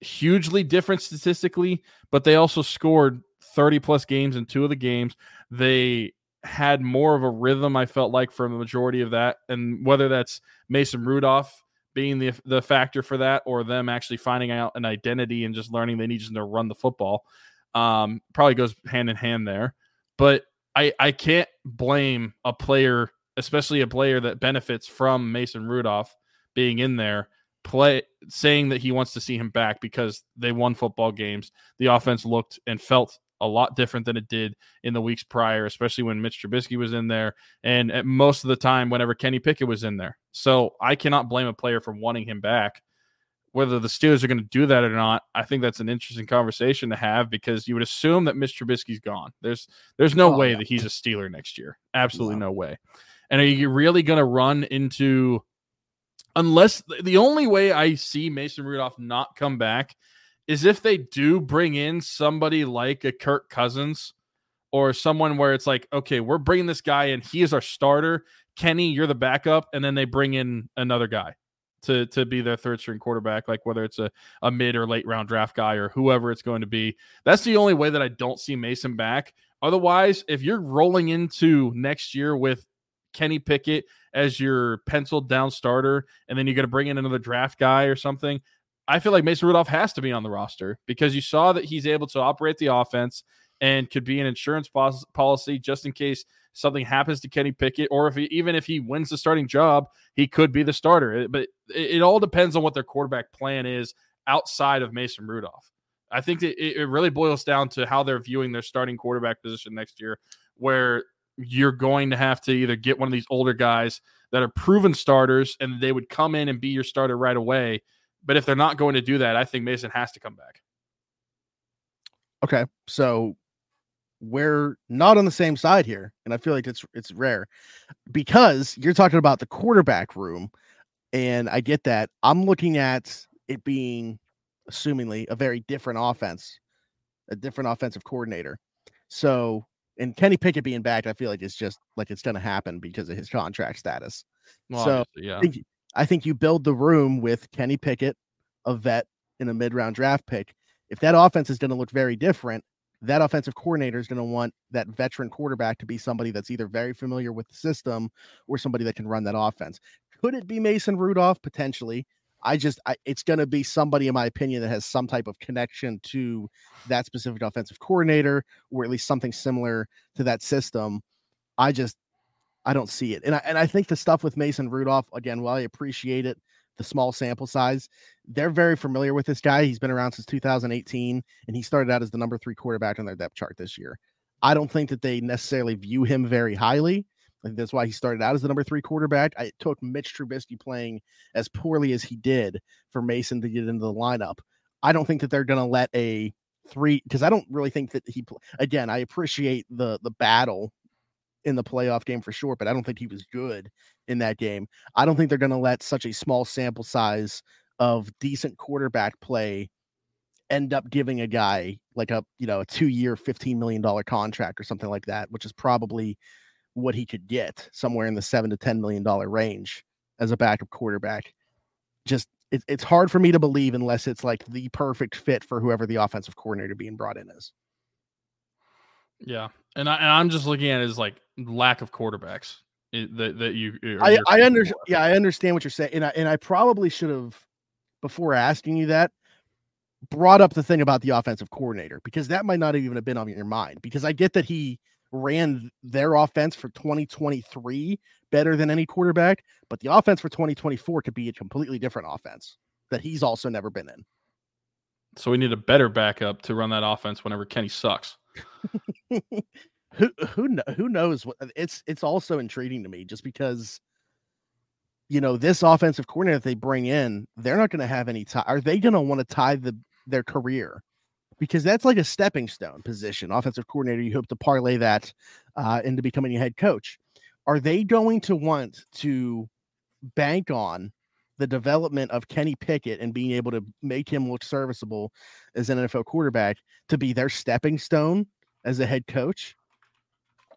hugely different statistically, but they also scored 30 plus games in two of the games. They had more of a rhythm, I felt like, for the majority of that. And whether that's Mason Rudolph being the the factor for that, or them actually finding out an identity and just learning they need to run the football, um, probably goes hand in hand there. But I I can't blame a player, especially a player that benefits from Mason Rudolph being in there, play saying that he wants to see him back because they won football games. The offense looked and felt a lot different than it did in the weeks prior, especially when Mitch Trubisky was in there, and at most of the time whenever Kenny Pickett was in there. So I cannot blame a player for wanting him back. Whether the Steelers are going to do that or not, I think that's an interesting conversation to have because you would assume that Mitch Trubisky's gone. There's there's no oh, way yeah. that he's a Steeler next year. Absolutely no, no way. And are you really going to run into unless the only way I see Mason Rudolph not come back is if they do bring in somebody like a Kirk Cousins or someone where it's like, okay, we're bringing this guy in. He is our starter. Kenny, you're the backup, and then they bring in another guy to to be their third string quarterback, like whether it's a, a mid or late round draft guy or whoever it's going to be. That's the only way that I don't see Mason back. Otherwise, if you're rolling into next year with Kenny Pickett as your penciled down starter, and then you're going to bring in another draft guy or something, I feel like Mason Rudolph has to be on the roster because you saw that he's able to operate the offense and could be an insurance policy just in case something happens to Kenny Pickett, or if he, even if he wins the starting job, he could be the starter. But it, it all depends on what their quarterback plan is outside of Mason Rudolph. I think it, it really boils down to how they're viewing their starting quarterback position next year, where you're going to have to either get one of these older guys that are proven starters and they would come in and be your starter right away. But if they're not going to do that, I think Mason has to come back. Okay. So we're not on the same side here, and I feel like it's it's rare because you're talking about the quarterback room, and I get that. I'm looking at it being, assumingly, a very different offense, a different offensive coordinator. So, and Kenny Pickett being back, I feel like it's just like it's going to happen because of his contract status. Well, so, yeah, I think, I think you build the room with Kenny Pickett, a vet in a mid round draft pick. If that offense is going to look very different, that offensive coordinator is going to want that veteran quarterback to be somebody that's either very familiar with the system or somebody that can run that offense. Could it be Mason Rudolph? Potentially. I just, I, it's going to be somebody, in my opinion, that has some type of connection to that specific offensive coordinator or at least something similar to that system. I just, I don't see it. And I, and I think the stuff with Mason Rudolph, again, while I appreciate it, the small sample size. They're very familiar with this guy. He's been around since 2018, and he started out as the number three quarterback on their depth chart this year. I don't think that they necessarily view him very highly. I think that's why he started out as the number three quarterback. I took Mitch Trubisky playing as poorly as he did for Mason to get into the lineup. I don't think that they're going to let a three because I don't really think that he. Again, I appreciate the the battle in the playoff game for sure, but I don't think he was good in that game. I don't think they're going to let such a small sample size of decent quarterback play end up giving a guy like a you know a two year 15 million dollar contract or something like that which is probably what he could get somewhere in the seven to ten million dollar range as a backup quarterback. Just it, it's hard for me to believe unless it's like the perfect fit for whoever the offensive coordinator being brought in is. Yeah and, I, and i'm just looking at it as like lack of quarterbacks eh, that that you eh, I I understand yeah I understand what you're saying and I and I probably should have before asking you that brought up the thing about the offensive coordinator because that might not even have been on your mind because I get that he ran their offense for 2023 better than any quarterback but the offense for 2024 could be a completely different offense that he's also never been in. So we need a better backup to run that offense whenever Kenny sucks who who who knows what it's it's also intriguing to me just because you know this offensive coordinator they bring in they're not going to have any tie are they going to want to tie the their career? Because that's like a stepping stone position offensive coordinator you hope to parlay that uh, into becoming a head coach. Are they going to want to bank on the development of Kenny Pickett and being able to make him look serviceable as an NFL quarterback to be their stepping stone as a head coach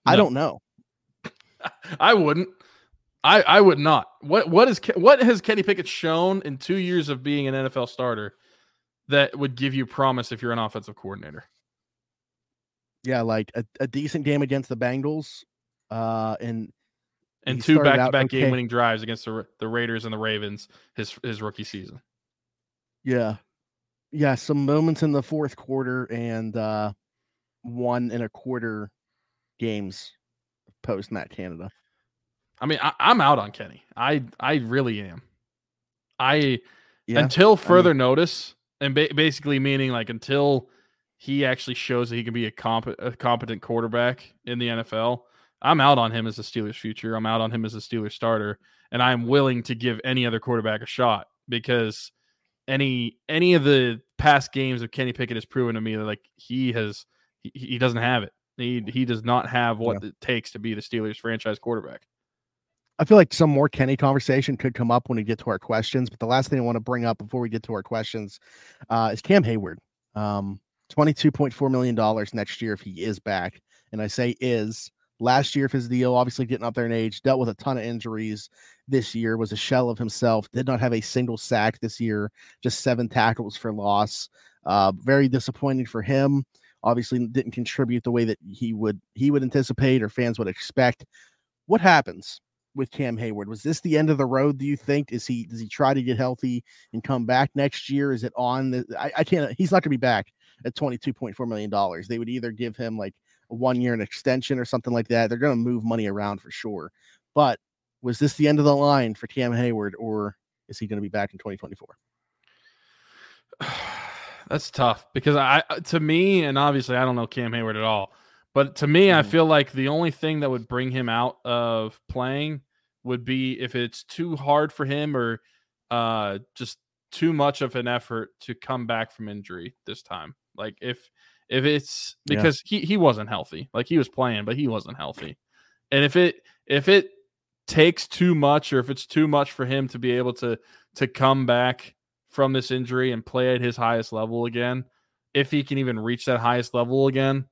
I don't know. I wouldn't. I I would not. What what is what has Kenny Pickett shown in two years of being an NFL starter that would give you promise if you're an offensive coordinator? Yeah, like a, a decent game against the Bengals, uh, and and two back to back game winning drives against the the Raiders and the Ravens his his rookie season. Yeah, yeah, some moments in the fourth quarter and uh, one and a quarter games post Matt Canada. I mean, I, am out on Kenny. I I really am. I yeah, until further I mean, notice, and ba- basically meaning like until he actually shows that he can be a, comp- a competent quarterback in the NFL. I'm out on him as a Steelers future. I'm out on him as a Steelers starter, and I'm willing to give any other quarterback a shot because any any of the past games of Kenny Pickett has proven to me that like he has he, he doesn't have it. He he does not have what yeah. it takes to be the Steelers franchise quarterback. I feel like some more Kenny conversation could come up when we get to our questions. But the last thing I want to bring up before we get to our questions uh, is Cam Heyward. Um, $22.4 million next year if he is back. And I say is last year of his deal, obviously getting up there in age, dealt with a ton of injuries this year, was a shell of himself, did not have a single sack this year, just seven tackles for loss. Uh, very disappointing for him. Obviously didn't contribute the way that he would he would anticipate or fans would expect. What happens with Cam Heyward? Was this the end of the road? Do you think? Is he does he try to get healthy and come back next year? Is it on the I, I can't he's not gonna be back at $22.4 million. They would either give him like a one year an extension or something like that. They're going to move money around for sure. But was this the end of the line for Cam Heyward, or is he going to be back in 2024? That's tough because I, to me, and obviously I don't know Cam Heyward at all, but to me, mm-hmm. I feel like the only thing that would bring him out of playing would be if it's too hard for him or uh, just too much of an effort to come back from injury this time. Like if if it's because yeah. he he wasn't healthy. Like he was playing, but he wasn't healthy. And if it if it takes too much or if it's too much for him to be able to to come back from this injury and play at his highest level again, if he can even reach that highest level again,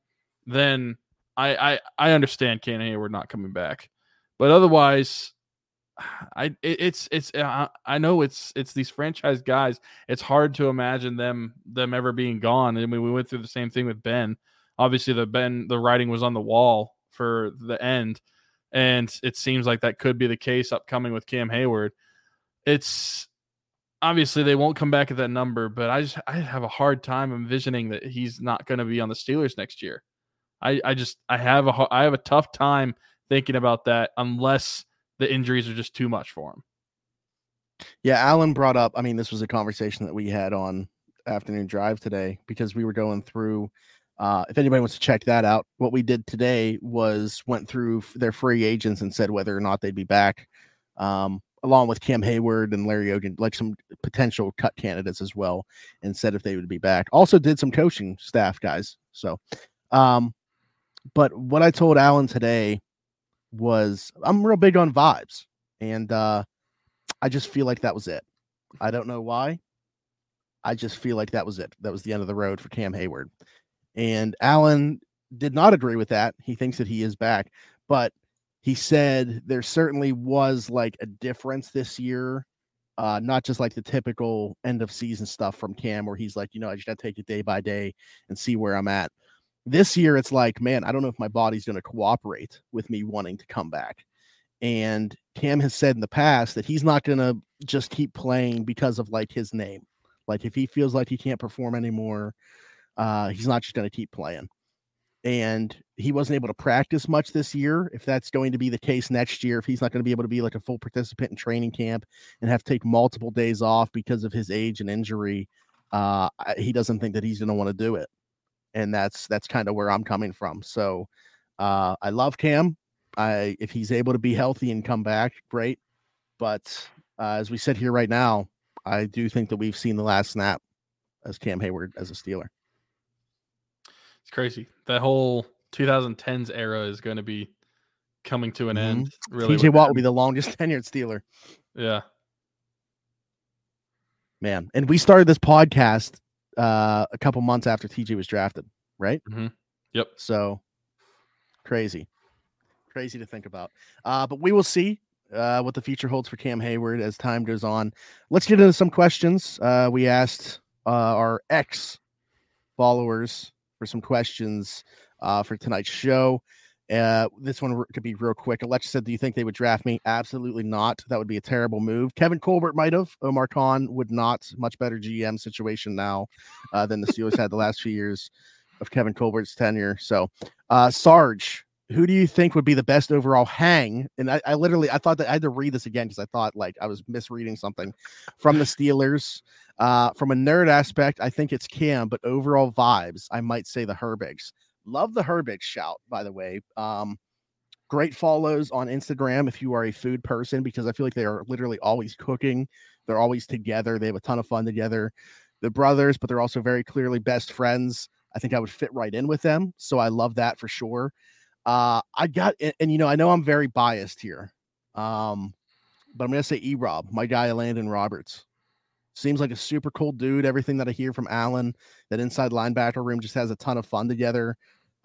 then I I, I understand Cam Heyward not coming back. But otherwise, I it's it's uh, I know it's it's these franchise guys. It's hard to imagine them them ever being gone. I mean, we went through the same thing with Ben. Obviously, the Ben the writing was on the wall for the end, and it seems like that could be the case upcoming with Cam Heyward. It's obviously they won't come back at that number, but I just I have a hard time envisioning that he's not going to be on the Steelers next year. I I just I have a I have a tough time thinking about that unless the injuries are just too much for him. Yeah, Alan brought up. I mean, this was a conversation that we had on afternoon drive today because we were going through. Uh, if anybody wants to check that out, what we did today was went through their free agents and said whether or not they'd be back, um, along with Cam Heyward and Larry Ogan, like some potential cut candidates as well, and said if they would be back. Also, did some coaching staff guys. So, um, but what I told Alan today was I'm real big on vibes, and uh, I just feel like that was it. I don't know why. I just feel like that was it. That was the end of the road for Cam Heyward. And Alan did not agree with that. He thinks that he is back, but he said there certainly was like a difference this year. Uh, not just like the typical end of season stuff from Cam, where he's like, you know, I just got to take it day by day and see where I'm at. This year, it's like, man, I don't know if my body's going to cooperate with me wanting to come back. And Cam has said in the past that he's not going to just keep playing because of like his name. Like if he feels like he can't perform anymore, uh, he's not just going to keep playing. And he wasn't able to practice much this year. If that's going to be the case next year, if he's not going to be able to be like a full participant in training camp and have to take multiple days off because of his age and injury, uh, he doesn't think that he's going to want to do it and that's that's kind of where I'm coming from. So uh, I love Cam. I if he's able to be healthy and come back, great. But uh, as we sit here right now, I do think that we've seen the last snap as Cam Heyward as a Steeler. It's crazy. That whole 2010s era is going to be coming to an mm-hmm. end. Really, TJ Watt will be the longest tenured Steeler. Yeah, man. And we started this podcast uh, a couple months after TJ was drafted, right? Mm-hmm. Yep. So crazy, crazy to think about. Uh, but we will see uh, what the future holds for Cam Heyward as time goes on. Let's get into some questions. Uh, we asked uh, our ex followers for some questions uh, for tonight's show. Uh, this one could be real quick. Alexa said, "Do you think they would draft me? Absolutely not. That would be a terrible move. Kevin Colbert might have. Omar Khan would not. Much better GM situation now uh, than the Steelers had the last few years of Kevin Colbert's tenure. So, uh, Sarge, who do you think would be the best overall hang? And I, I literally, I thought that I had to read this again because I thought like I was misreading something from the Steelers. Uh, from a nerd aspect, I think it's Cam, but overall vibes, I might say the Herbigs. Love the Herbig shout, by the way. Um, great follows on Instagram if you are a food person, because I feel like they are literally always cooking. They're always together. They have a ton of fun together. The brothers, but they're also very clearly best friends. I think I would fit right in with them. So I love that for sure. Uh, I got, and, and you know, I know I'm very biased here. Um, but I'm gonna say E Rob, my guy Elandon Roberts. Seems like a super cool dude. Everything that I hear from Allen, that inside linebacker room just has a ton of fun together.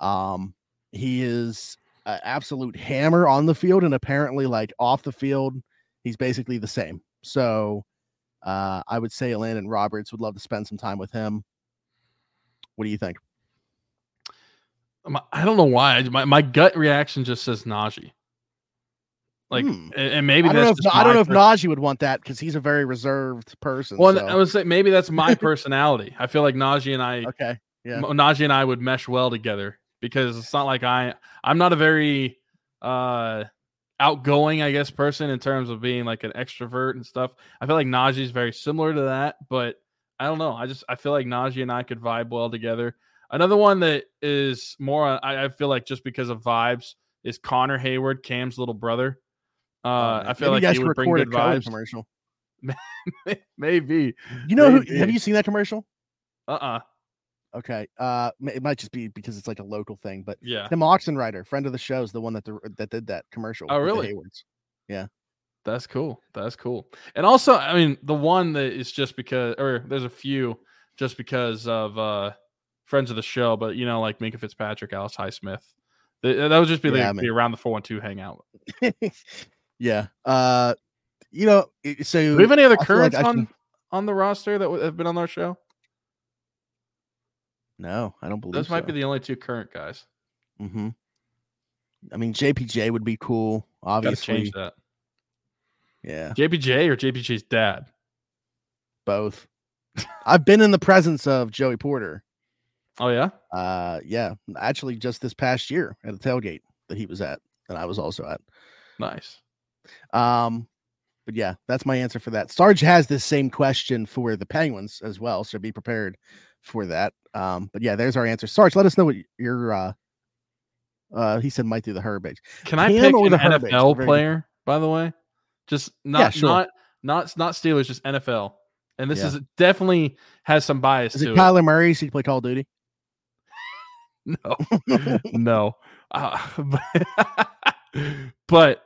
Um, he is an absolute hammer on the field, and apparently, like off the field, he's basically the same. So, uh, I would say Elandon Roberts would love to spend some time with him. What do you think? I don't know why. My, my gut reaction just says Najee. Like, Hmm. and, maybe I don't know if I don't know if Najee would want that because he's a very reserved person. Well, so- I would say maybe that's my personality. I feel like Najee and I, okay. yeah. Najee and I would mesh well together because it's not like I, I'm not a very uh outgoing, I guess, person in terms of being like an extrovert and stuff. I feel like Najee is very similar to that, but I don't know. I just I feel like Najee and I could vibe well together. Another one that is more, I, I feel like just because of vibes is Connor Heyward, Cam's little brother. Uh, Oh. I feel Maybe like he would bring good vibes. commercial. Maybe. You know who? Have you seen that commercial? Uh uh Okay. Uh, it might just be because it's like a local thing, but Yeah. Tim Oxenrider, friend of the show, is the one that the, that did that commercial. Oh, really? Heywards. That's cool. That's cool. And also, I mean, the one that is just because, or there's a few just because of uh friends of the show, but you know, like Minkah Fitzpatrick, Alex Highsmith. Th- That would just be Yeah, the, the around the four one two hangout. yeah. Uh, you know, so Do we have any other feel like on should- on the roster that have been on our show? No, I don't believe Those might be the only two current guys. Mm-hmm. I mean, JPJ would be cool. Obviously, change that. yeah, JPJ or JPJ's dad? both. I've been in the presence of Joey Porter. Oh yeah, Uh, yeah, actually, just this past year at a tailgate that he was at, and I was also at. nice. Um, but yeah, that's my answer for that. Sarge has this same question for the Penguins as well, so be prepared for that. Um, but yeah, there's our answer. Sarge, let us know what your uh uh he said might do the Herbigs. Can I Cam pick an NFL player? By the way, just not sure. not not not Steelers, just NFL. And this Yeah. is definitely has some bias Is to it it. Kyler Murray? So he play Call of Duty. No, no. Uh, but, but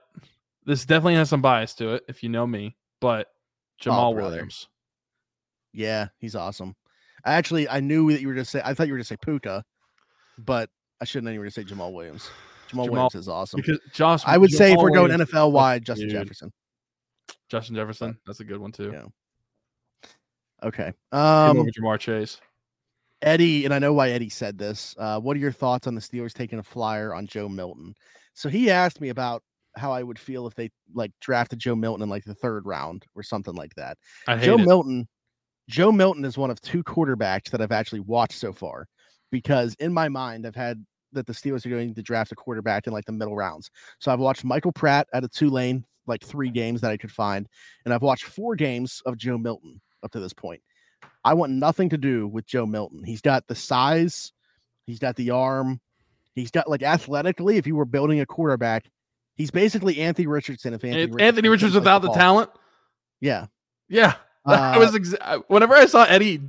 this definitely has some bias to it, if you know me. But Jamaal Oh. Williams. Yeah, he's awesome. I actually I knew that you were gonna say I thought you were gonna say Puka, but I shouldn't you were gonna say Jamaal Williams. Jamaal, Jamaal- Williams is awesome. Because Josh, I would say if we're going Williams- NFL wide, Justin dude. Jefferson. Justin Jefferson, that's a good one too. Yeah. Okay. Um Ja'Marr Chase. Eddie, and I know why Eddie said this. Uh, what are your thoughts on the Steelers taking a flyer on Joe Milton? So he asked me about how I would feel if they like drafted Joe Milton in like the third round or something like that. I hate Joe it. Milton, Joe Milton is one of two quarterbacks that I've actually watched so far because in my mind I've had that the Steelers are going to draft a quarterback in like the middle rounds. So I've watched Michael Pratt at a Tulane, like three games that I could find, and I've watched four games of Joe Milton up to this point. I want nothing to do with Joe Milton. He's got the size, he's got the arm, he's got like athletically. If you were building a quarterback, he's basically Anthony Richardson. If Anthony, Anthony, Anthony Richards plays without the ball. talent. yeah. Yeah. I Uh, was exa- whenever I saw Eddie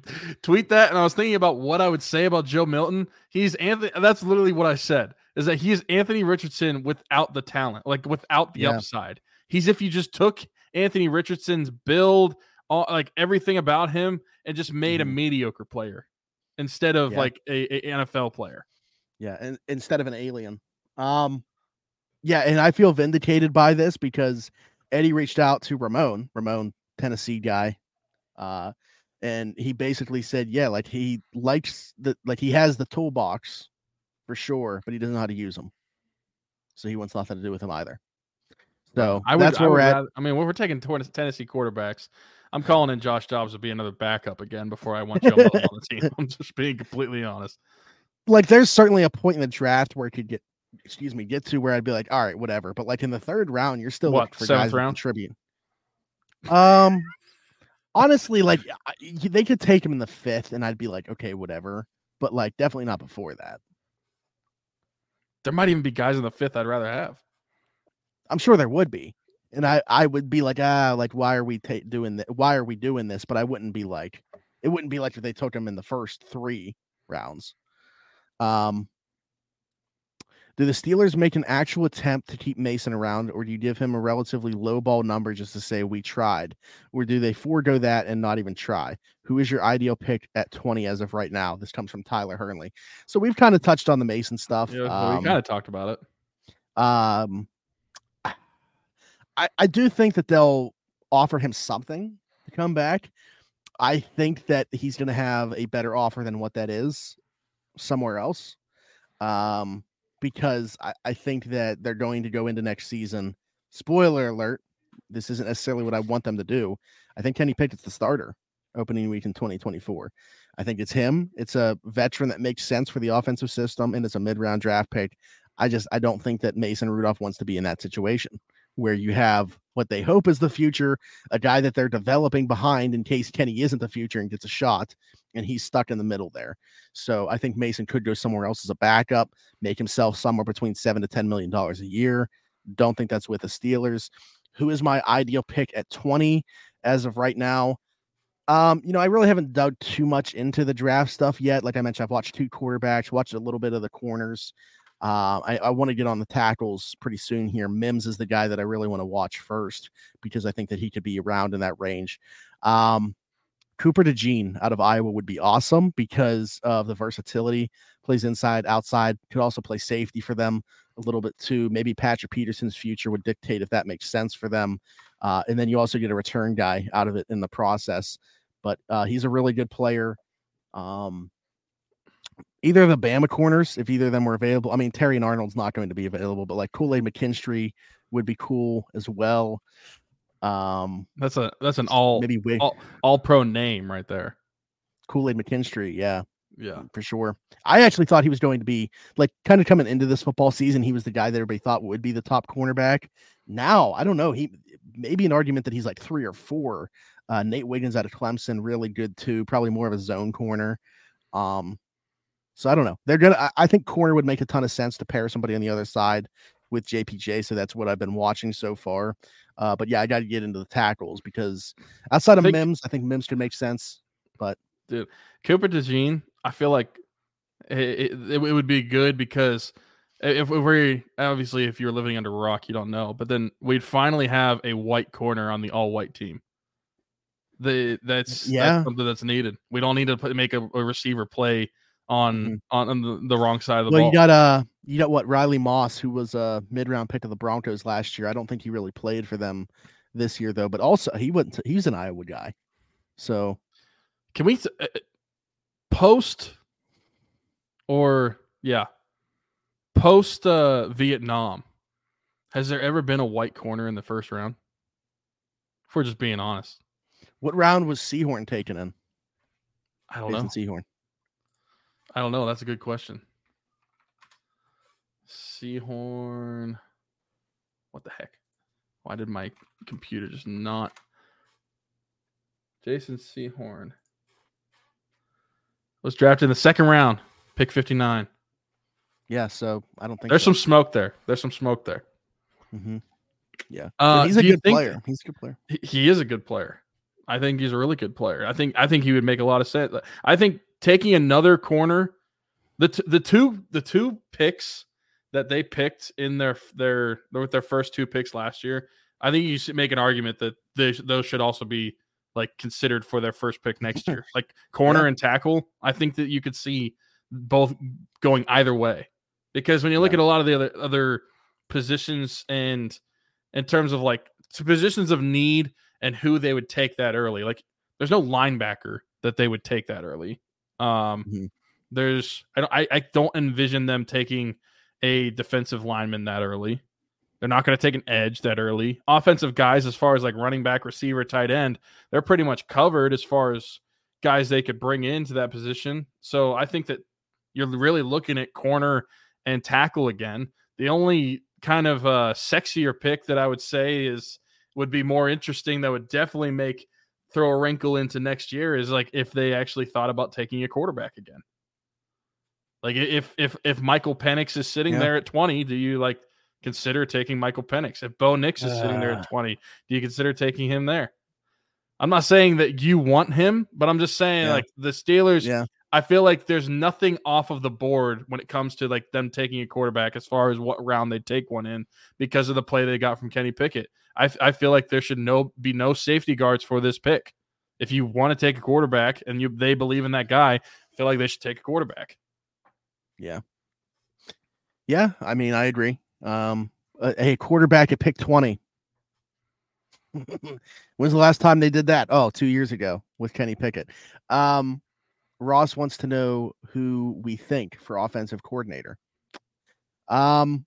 tweet that, and I was thinking about what I would say about Joe Milton. He's Anthony. That's literally what I said. Is that he is Anthony Richardson without the talent, like without the Yeah. upside. He's if you just took Anthony Richardson's build, all, like everything about him, and just made a Mhm. mediocre player instead of Yeah. like a, a NFL player. Yeah, and instead of an alien. Um yeah, and I feel vindicated by this because Eddie reached out to Ramon, Ramon, Tennessee guy. Uh and he basically said, yeah, like he likes the like he has the toolbox for sure, but he doesn't know how to use them. So he wants nothing to do with him either. So I would. that's where would we're at. rather- I mean, when we're taking Tennessee quarterbacks, I'm calling in Josh Dobbs to be another backup again before I want you on the team. I'm just being completely honest. Like there's certainly a point in the draft where it could get excuse me, get to where I'd be like, all right, whatever. But like in the third round, you're still What, looking for seventh guys round? contribute. Um, honestly, like they could take him in the fifth, and I'd be like, okay, whatever. But like, definitely not before that. There might even be guys in the fifth I'd rather have. I'm sure there would be, and I I would be like, ah, like why are we ta- doing that? Why are we doing this? But I wouldn't be like, it wouldn't be like if they took him in the first three rounds. Um. Do the Steelers make an actual attempt to keep Mason around, or do you give him a relatively low ball number just to say we tried? Or do they forego that and not even try? Who is your ideal pick at 20 as of right now? This comes from Tyler Hernley. So we've kind of touched on the Mason stuff. Yeah, um, we kind of talked about it. um, I, I do think that they'll offer him something to come back. I think that he's going to have a better offer than what that is somewhere else. Um, because I, I think that they're going to go into next season. Spoiler alert, this isn't necessarily what I want them to do. I think Kenny Pickett's the starter opening week in 2024. I think it's him. It's a veteran that makes sense for the offensive system, and it's a mid round draft pick. I just I don't think that Mason Rudolph wants to be in that situation where you have what they hope is the future, a guy that they're developing behind in case Kenny isn't the future and gets a shot, and he's stuck in the middle there. So I think Mason could go somewhere else as a backup, make himself somewhere between seven to ten million dollars a year. Don't think that's with the Steelers. Who is my ideal pick at 20 as of right now? Um, you know, I really haven't dug too much into the draft stuff yet. Like I mentioned, I've watched two quarterbacks, watched a little bit of the corners. Uh, I, I want to get on the tackles pretty soon here. Mims is the guy that I really want to watch first because I think that he could be around in that range. Um, Cooper DeJean out of Iowa would be awesome because of the versatility. Plays inside, outside, could also play safety for them a little bit too. Maybe Patrick Peterson's future would dictate if that makes sense for them. Uh, and then you also get a return guy out of it in the process. But uh, he's a really good player. Um, either of the Bama corners, if either of them were available. I mean, Terrion Arnold's not going to be available, but like Kool Aid McKinstry would be cool as well. Um, That's a that's an all maybe Wig all, all pro name right there. Kool Aid McKinstry, yeah, Yeah. for sure. I actually thought he was going to be like kind of coming into this football season. He was the guy that everybody thought would be the top cornerback. Now I don't know. He maybe an argument that he's like three or four. Uh, Nate Wiggins out of Clemson, really good too. Probably more of a zone corner. Um, so I don't know. They're gonna. I, I think corner would make a ton of sense to pair somebody on the other side with JPJ. So that's what I've been watching so far. Uh, but yeah, I got to get into the tackles because outside of Think- Mims, I think Mims could make sense. But dude, Cooper DeJean, I feel like it, it, it would be good because if we obviously if you're living under a rock, you don't know, but then we'd finally have a white corner on the all white team. The that's Yeah. that's something that's needed. We don't need to put, make a, a receiver play on on, on the, the wrong side of the Mm-hmm. well, ball. you got uh, you got what Riley Moss, who was a mid round pick of the Broncos last year. I don't think he really played for them this year though. But also he wouldn't. He's an Iowa guy. So Can we uh, post or yeah, post uh, Vietnam? Has there ever been a white corner in the first round? If we're just being honest, what round was Sehorn taken in? I don't know. Jason Sehorn. I don't know. That's a good question. Sehorn. What the heck? Why did my computer just not? Jason Sehorn was drafted in the second round, pick 59. Yeah. So I don't think There's so. some smoke there. There's some smoke there. Mhm. Yeah. Uh, he's a good player. He's a good player. He, he is a good player. I think he's a really good player. I think I think he would make a lot of sense. I think taking another corner, the t- the two the two picks that they picked in their their with their first two picks last year, I think you should make an argument that they, those should also be like considered for their first pick next year, like corner Yeah. and tackle. I think that you could see both going either way because when you look Yeah. at a lot of the other other positions and in terms of like positions of need and who they would take that early. Like there's no linebacker that they would take that early. Um Mhm. there's I don't I, I don't envision them taking a defensive lineman that early. They're not going to take an edge that early. Offensive guys, as far as like running back, receiver, tight end, they're pretty much covered as far as guys they could bring into that position. So I think that you're really looking at corner and tackle again. The only kind of uh, sexier pick that I would say is would be more interesting that would definitely make throw a wrinkle into next year is like if they actually thought about taking a quarterback again. Like if if if Michael Penix is sitting Yeah. there at 20, do you like consider taking Michael Penix? If Bo Nix is sitting there Uh. at 20, do you consider taking him there? I'm not saying that you want him, but I'm just saying Yeah. like the Steelers Yeah. I feel like there's nothing off of the board when it comes to like them taking a quarterback as far as what round they take one in because of the play they got from Kenny Pickett. I, I feel like there should no be no safety guards for this pick. If you want to take a quarterback and you they believe in that guy, I feel like they should take a quarterback. Yeah. Yeah, I mean, I agree. Um, a, a quarterback at pick 20. When's the last time they did that? Oh, two years ago with Kenny Pickett. Um, Ross wants to know who we think for offensive coordinator. Um,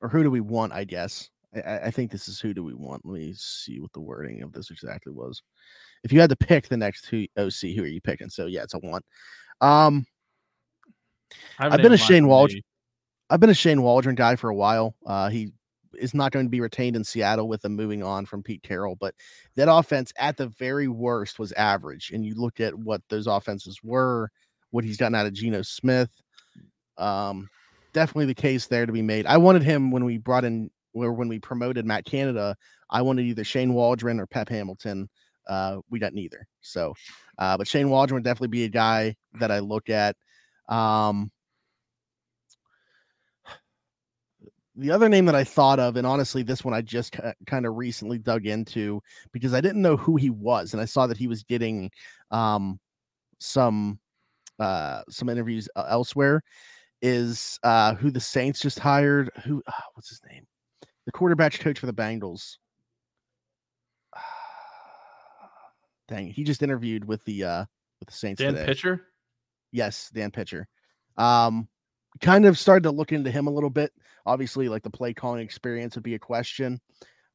or who do we want? I guess. I, I think this is who do we want. Let me see what the wording of this exactly was. If you had to pick the next two OC, who are you picking? So yeah, it's a one. Um, I've been a Shane Waldron. I've been a Shane Waldron guy for a while. Uh, he is not going to be retained in Seattle with them moving on from Pete Carroll, but that offense at the very worst was average. And you look at what those offenses were, what he's gotten out of Geno Smith. Um, definitely the case there to be made. I wanted him when we brought in or when we promoted Matt Canada. I wanted either Shane Waldron or Pep Hamilton. Uh, we got neither. So, uh, but Shane Waldron would definitely be a guy that I look at. Um, the other name that I thought of, and honestly, this one I just kind of recently dug into because I didn't know who he was, and I saw that he was getting um, some uh, some interviews uh, elsewhere. Is uh, who the Saints just hired? Who? Uh, what's his name? The quarterback coach for the Bengals. Dang, he just interviewed with the uh with the Saints. Dan today. Pitcher. Yes, Dan Pitcher. Um, kind of started to look into him a little bit. Obviously, like the play calling experience would be a question,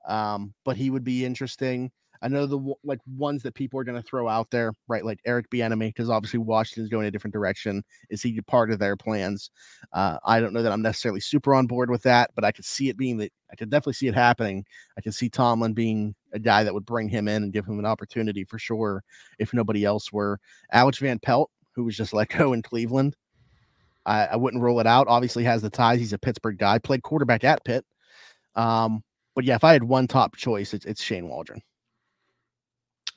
um, but he would be interesting. I know the like ones that people are going to throw out there, right? Like Eric Bieniemy, because obviously Washington's going a different direction. Is he part of their plans? Uh, I don't know that I'm necessarily super on board with that, but I could see it being that I could definitely see it happening. I could see Tomlin being a guy that would bring him in and give him an opportunity for sure, if nobody else were. Alex Van Pelt, who was just let go in Cleveland, I, I wouldn't rule it out. Obviously, has the ties. He's a Pittsburgh guy. Played quarterback at Pitt. Um, but yeah, if I had one top choice, it's, it's Shane Waldron.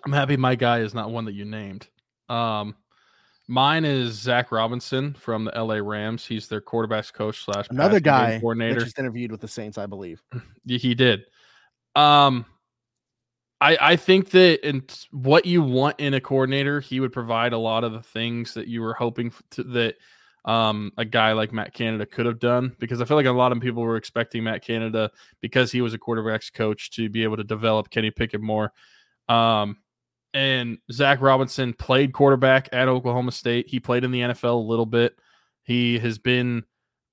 I'm happy my guy is not one that you named. Um, mine is Zac Robinson from the LA Rams. He's their quarterbacks coach slash another guy coordinator. Just interviewed with the Saints, I believe. he did. Um, I I think that in what you want in a coordinator, he would provide a lot of the things that you were hoping to, that um, a guy like Matt Canada could have done because I feel like a lot of people were expecting Matt Canada because he was a quarterbacks coach to be able to develop Kenny Pickett more. Um, and Zac Robinson played quarterback at Oklahoma State. He played in the NFL a little bit. He has been,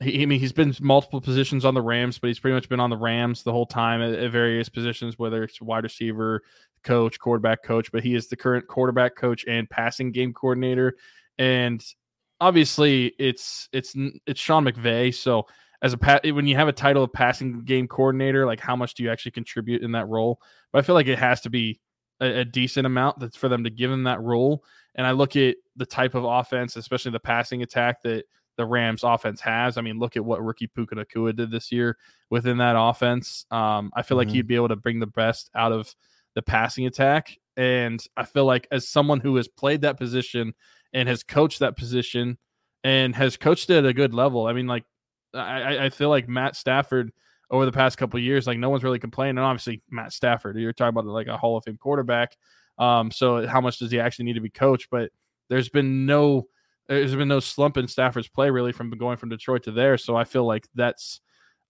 he, I mean, he's been multiple positions on the Rams, but he's pretty much been on the Rams the whole time at, at various positions, whether it's wide receiver coach, quarterback coach. But he is the current quarterback coach and passing game coordinator. And obviously it's it's it's Sean McVay. So as a pat, when you have a title of passing game coordinator, like how much do you actually contribute in that role? But I feel like it has to be a, a decent amount that's for them to give him that role. And I look at the type of offense, especially the passing attack that the Rams offense has. I mean, look at what rookie Puka Nacua did this year within that offense. Um, I feel mm-hmm. like he'd be able to bring the best out of the passing attack. And I feel like as someone who has played that position and has coached that position and has coached it at a good level. I mean, like I, I feel like Matt Stafford over the past couple years, like no one's really complaining. And obviously, Matt Stafford, you're talking about like a Hall of Fame quarterback. Um, so how much does he actually need to be coached? But there's been no there's been no slump in Stafford's play really from going from Detroit to there. So I feel like that's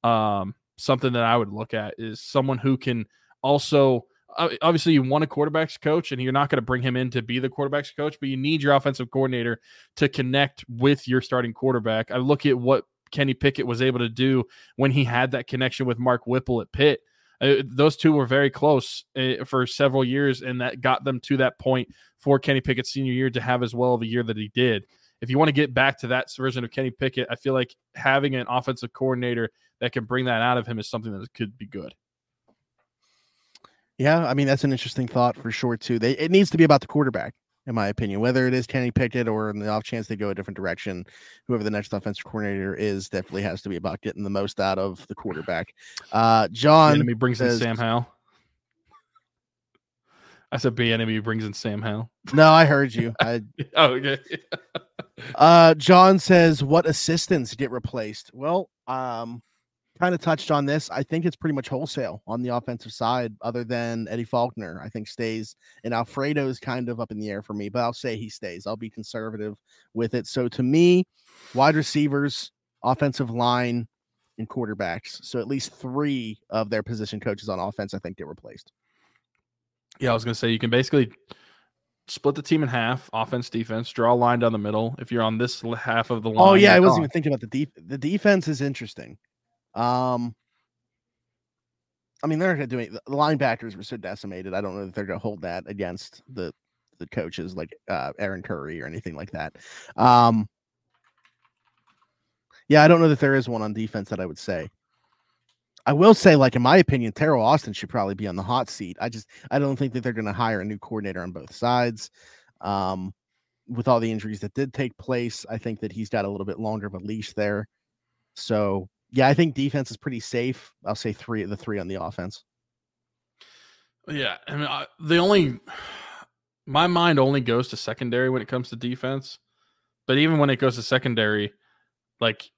um, something that I would look at is someone who can also obviously you want a quarterbacks coach and you're not going to bring him in to be the quarterbacks coach but you need your offensive coordinator to connect with your starting quarterback. I look at what kenny pickett was able to do when he had that connection with mark whipple at pitt. Uh, those two were very close uh, for several years and that got them to that point for kenny pickett's senior year to have as well of a year that he did. If you want to get back to that version of kenny pickett i feel like having an offensive coordinator that can bring that out of him is something that could be good yeah, I mean that's an interesting thought for sure too. They it needs to be about the quarterback, in my opinion. Whether it is Kenny Pickett or in the off chance they go a different direction, whoever the next offensive coordinator is definitely has to be about getting the most out of the quarterback. Uh John enemy brings says, in Sam Howell. I said Bieniemy brings in Sam Howell. No, I heard you. I, oh, okay. uh, John says, "What assistants get replaced?" Well, um, kind of touched on this. I think it's pretty much wholesale on the offensive side, other than Eddie Faulkner. I think stays, and Alfredo is kind of up in the air for me, but I'll say he stays. I'll be conservative with it. So to me, wide receivers, offensive line, and quarterbacks. So at least three of their position coaches on offense, I think, get replaced. Yeah, I was gonna say you can basically split the team in half, offense, defense, draw a line down the middle. If you're on this half of the oh, line, Oh yeah, I wasn't even thinking about the deep. The defense is interesting. Um, I mean, they're doing the linebackers were so decimated. I don't know that they're going to hold that against the the coaches like uh, Aaron Curry or anything like that. Um, yeah, I don't know that there is one on defense that I would say. I will say, like in my opinion, Teryl Austin should probably be on the hot seat. I just I don't think that they're going to hire a new coordinator on both sides. Um, with all the injuries that did take place, I think that he's got a little bit longer of a leash there. So yeah, I think defense is pretty safe. I'll say three of the three on the offense. Yeah, I mean, I, the only my mind only goes to secondary when it comes to defense. But even when it goes to secondary, like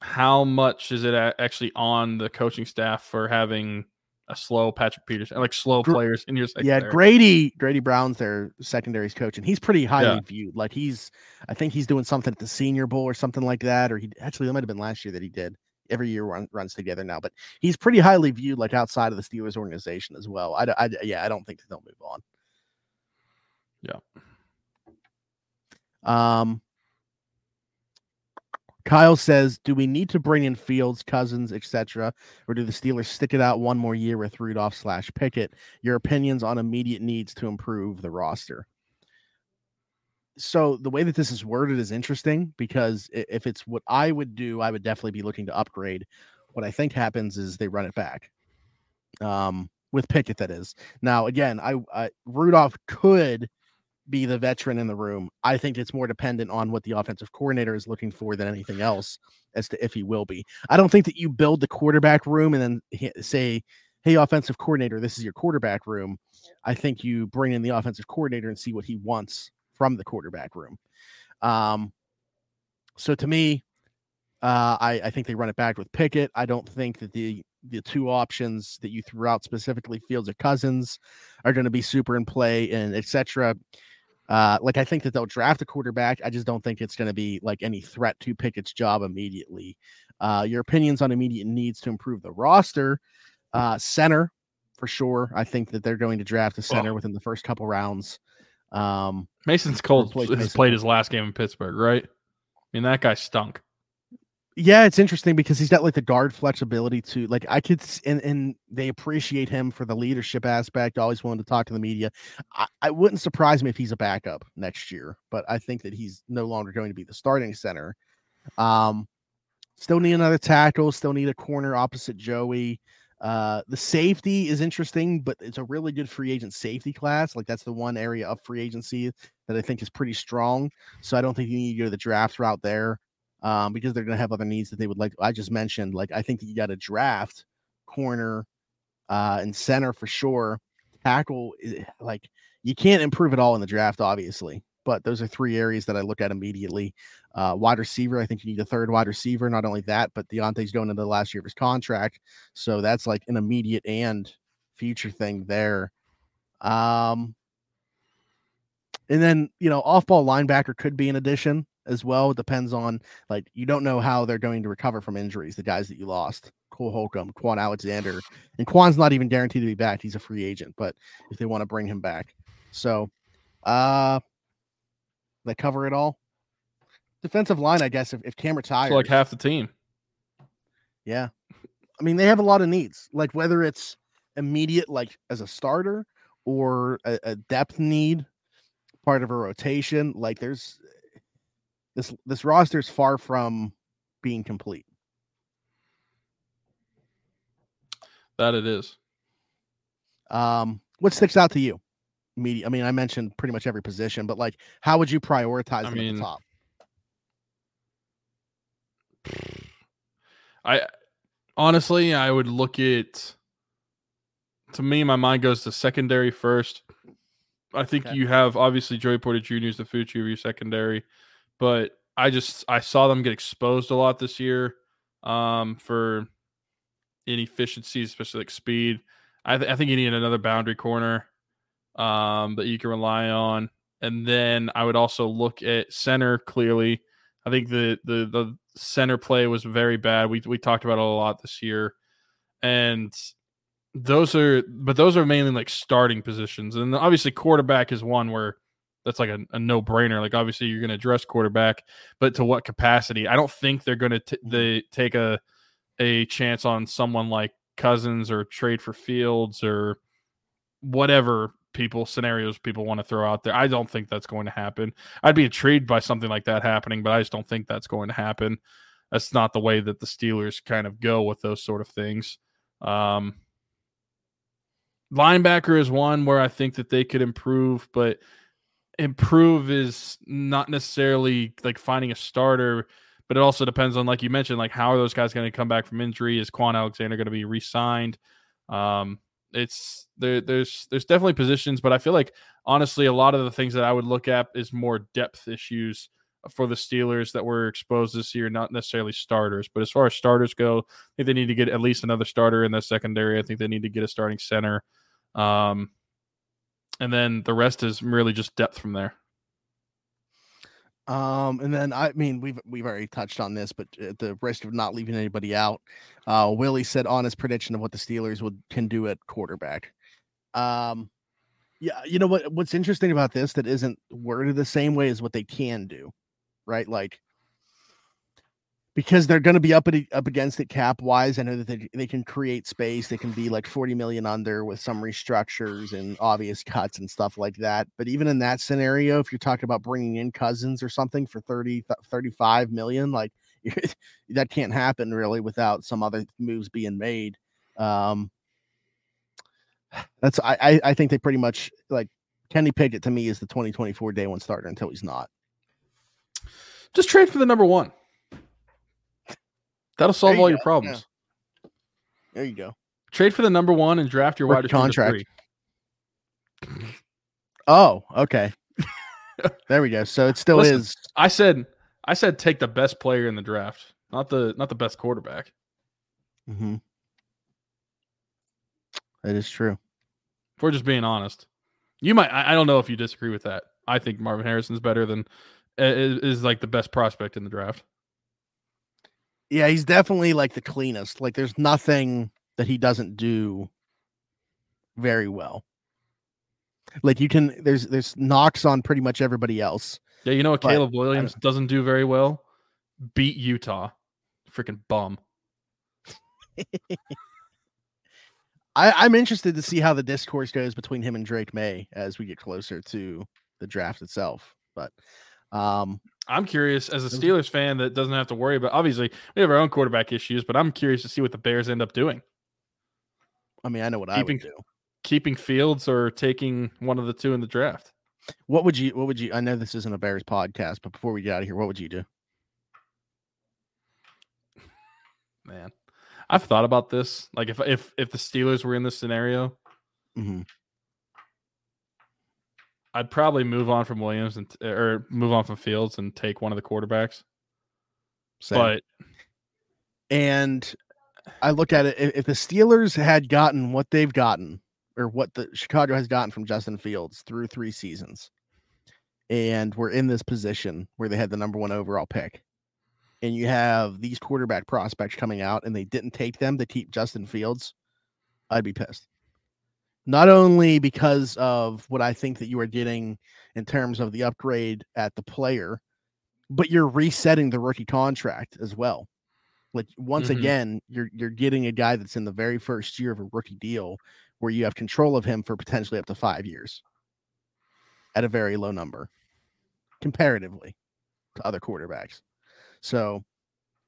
how much is it actually on the coaching staff for having a slow Patrick Peterson, like slow players in your secondary. Yeah. Grady Grady Brown's their secondaries coach, and he's pretty highly Yeah. viewed. Like he's, I think he's doing something at the Senior Bowl or something like that, or he actually that might have been last year that he did. Every year run, runs together now, but he's pretty highly viewed, like outside of the Steelers organization as well. I, I yeah, I don't think they'll move on. Yeah. Um. Kyle says, "Do we need to bring in Fields, Cousins, etc., or do the Steelers stick it out one more year with Rudolph slash Pickett? Your opinions on immediate needs to improve the roster." So the way that this is worded is interesting because if it's what I would do, I would definitely be looking to upgrade. What I think happens is they run it back, um, with Pickett. That is now again, I, I Rudolph could be the veteran in the room. I think it's more dependent on what the offensive coordinator is looking for than anything else as to if he will be. I don't think that you build the quarterback room and then say, "Hey, offensive coordinator, this is your quarterback room." I think you bring in the offensive coordinator and see what he wants from the quarterback room. Um, so to me, uh, I, I think they run it back with Pickett. I don't think that the the two options that you threw out specifically, Fields or Cousins, are going to be super in play and etc. Uh, like I think that they'll draft a quarterback. I just don't think it's going to be like any threat to Pickett's job immediately. Uh, your opinions on immediate needs to improve the roster, uh, center for sure. I think that they're going to draft a center Oh. within the first couple rounds. Um, Mason's cold Replace has Mason played his last game in Pittsburgh, right? I mean, that guy stunk. Yeah, it's interesting because he's got like the guard flexibility to like I could and and they appreciate him for the leadership aspect, always willing to talk to the media. I, I wouldn't surprise me if he's a backup next year, but I think that he's no longer going to be the starting center. Um still need another tackle, still need a corner opposite Joey. Uh the safety is interesting, but it's a really good free agent safety class. Like that's the one area of free agency that I think is pretty strong. So I don't think you need to go the draft route there um, because they're going to have other needs that they would like. I just mentioned, like, I think you got to draft corner uh, and center for sure. Tackle, like, you can't improve at all in the draft, obviously, but those are three areas that I look at immediately. Uh, wide receiver, I think you need a third wide receiver. Not only that, but Diontae's going into the last year of his contract, so that's like an immediate and future thing there. Um, and then you know, off ball linebacker could be an addition as well. It depends on like you don't know how they're going to recover from injuries. The guys that you lost, Cole Holcomb, Kwon Alexander, and Kwon's not even guaranteed to be back. He's a free agent, but if they want to bring him back, so uh, they cover it all. Defensive line, I guess. If, if Cam retires, So like half the team. yeah. I mean, they have a lot of needs, like whether it's immediate, like as a starter, or a, a depth need, part of a rotation. Like there's this this roster is far from being complete. That it is. Um, what sticks out to you? Media. I mean, I mentioned pretty much every position, but like, how would you prioritize I them at the top? I honestly, I would look at. To me, my mind goes to secondary first, I think Okay. you have obviously Joey Porter Jr. is the future of your secondary, but I just I saw them get exposed a lot this year um, for inefficiencies, especially like speed. I, th- I think you need another boundary corner um, that you can rely on, and then I would also look at center. Clearly, I think the the the center play was very bad. We we talked about it a lot this year, and those are but those are mainly like starting positions, and obviously quarterback is one where that's like a, a no brainer. Like obviously you're going to address quarterback, but to what capacity? I don't think they're going to they take a a chance on someone like Cousins or trade for Fields or whatever people scenarios people want to throw out there. I don't think that's going to happen. I'd be intrigued by something like that happening, but I just don't think that's going to happen. That's not the way that the Steelers kind of go with those sort of things. Um, linebacker is one where I think that they could improve, but improve is not necessarily like finding a starter, but it also depends on, like you mentioned, like how are those guys going to come back from injury? Is Kwon Alexander going to be re-signed? Um, it's there. There's there's definitely positions, but I feel like honestly, a lot of the things that I would look at is more depth issues for the Steelers that were exposed this year, not necessarily starters. But as far as starters go, I think they need to get at least another starter in the secondary. I think they need to get a starting center. Um, and then the rest is really just depth from there. Um, and then I mean we've we've already touched on this, but at the risk of not leaving anybody out, uh, Willie said honest prediction of what the Steelers would can do at quarterback. Um, yeah, you know what? What's interesting about this that isn't worded the same way as what they can do, right? Like because they're going to be up at, up against it cap wise. I know that they, they can create space. They can be like 40 million under with some restructures and obvious cuts and stuff like that. But even in that scenario, if you're talking about bringing in Cousins or something for 30, 35 million, like that can't happen really without some other moves being made. Um, that's, I, I, think they pretty much like Kenny Pickett to me is the 2024 day one starter until he's not. Just trade for the number one. That'll solve all your go, problems. There you go. Trade for the number one and draft your wide contract. Oh, okay. there we go. So it still Listen, is. I said I said take the best player in the draft, not the not the best quarterback. Mm-hmm. That is true. If we're just being honest, you might. I, I don't know if you disagree with that. I think Marvin Harrison's better than is, is like the best prospect in the draft. Yeah, he's definitely like the cleanest. Like there's nothing that he doesn't do very well. Like you can there's there's knocks on pretty much everybody else. Yeah, you know what But- Caleb Williams doesn't do very well? Beat Utah. Freaking bum. I, I'm interested to see how the discourse goes between him and Drake Maye as we get closer to the draft itself. But um I'm curious as a Steelers fan that doesn't have to worry about. Obviously, we have our own quarterback issues, but I'm curious to see what the Bears end up doing. I mean I know what Keeping- I would do. Keeping Fields or taking one of the two in the draft. What would you what would you I know this isn't a Bears podcast, but before we get out of here, what would you do? Man, I've thought about this. Like if if if the Steelers were in this scenario, Mm-hmm. I'd probably move on from Williams and or move on from Fields and take one of the quarterbacks. But and I look at it if, if the Steelers had gotten what they've gotten or what the Chicago has gotten from Justin Fields through three seasons, and we're in this position where they had the number one overall pick, and you have these quarterback prospects coming out and they didn't take them to keep Justin Fields, I'd be pissed. Not only because of what I think that you are getting in terms of the upgrade at the player, but you're resetting the rookie contract as well. Like once Mhm. again, you're you're getting a guy that's in the very first year of a rookie deal where you have control of him for potentially up to five years at a very low number comparatively to other quarterbacks. So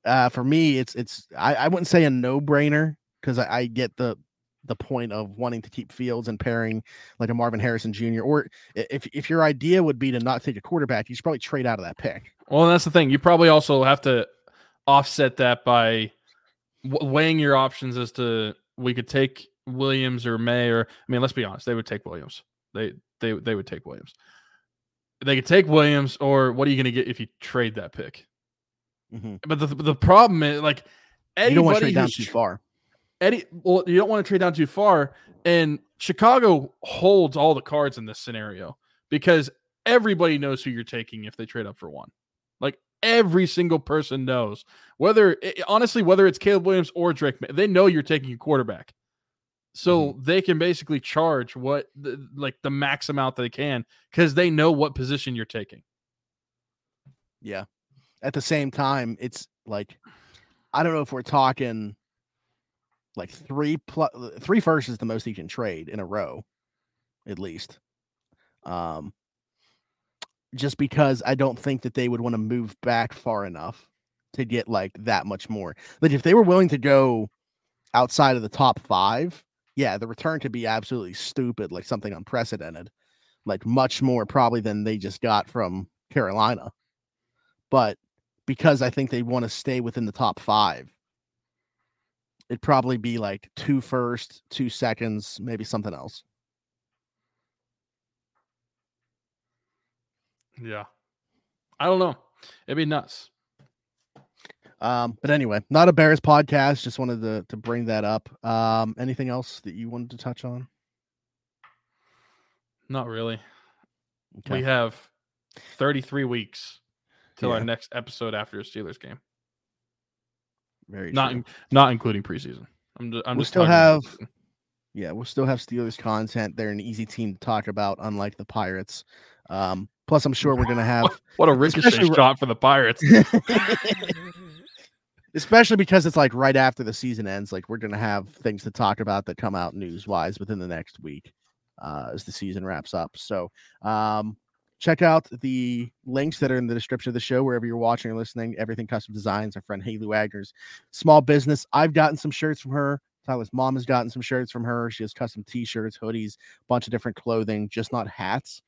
uh, for me, it's it's I, I wouldn't say a no brainer because I, I get the the point of wanting to keep Fields and pairing like a Marvin Harrison Jr. Or if if your idea would be to not take a quarterback, you should probably trade out of that pick. well, that's the thing. You probably also have to offset that by weighing your options as to we could take Williams or Maye or I mean, let's be honest, they would take Williams. They they they would take Williams. They could take Williams, or what are you going to get if you trade that pick? Mm-hmm. But the the problem is like You don't want to anybody trade down too far. Eddie, well, you don't want to trade down too far, and Chicago holds all the cards in this scenario because everybody knows who you're taking if they trade up for one. Like every single person knows whether, i- honestly, whether it's Caleb Williams or Drake, they know you're taking a quarterback, so mm-hmm. they can basically charge what the, like the max amount that they can because they know what position you're taking. Yeah. At the same time, it's like I don't know if we're talking like three plus three first is the most you can trade in a row, at least. Um, just because I don't think that they would want to move back far enough to get like that much more. Like if they were willing to go outside of the top five, yeah, the return could be absolutely stupid, like something unprecedented, like much more probably than they just got from Carolina. But because I think they want to stay within the top five, it'd probably be like two first, two seconds, maybe something else. Yeah, I don't know. It'd be nuts. Um, but anyway, not a Bears podcast. Just wanted to to bring that up. Um, anything else that you wanted to touch on? Not really. Okay. We have 33 weeks till our next episode after a Steelers game. Very Not in, not including preseason. I'm just, I'm We'll just still have- yeah, we'll still have Steelers content. They're an easy team to talk about, unlike the Pirates. Um, plus, I'm sure we're gonna have what a ricochet shot for the Pirates. especially because it's like right after the season ends like we're going to have things to talk about that come out news wise within the next week uh, as the season wraps up so um, check out the links that are in the description of the show wherever you're watching or listening. Everything custom designs our friend haley wagner's small business. I've gotten some shirts from her. Tyler's mom has gotten some shirts from her. She has custom t-shirts hoodies bunch of different clothing just not hats.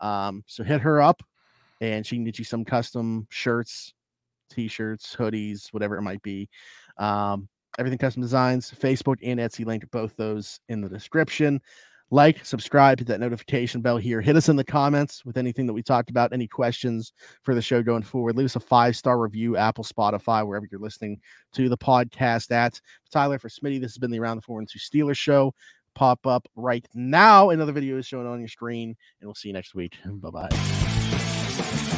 Um, so hit her up and she can get you some custom shirts t-shirts, hoodies, whatever it might be. Um, everything custom designs, Facebook and Etsy link both those in the description. Like, subscribe, hit that notification bell here. Hit us in the comments with anything that we talked about, any questions for the show going forward. Leave us a five star review, Apple, Spotify, wherever you're listening to the podcast at. Tyler, for Smitty, this has been the Around the Two Steelers show. Pop up right now. Another video is showing on your screen, and we'll see you next week. Bye bye.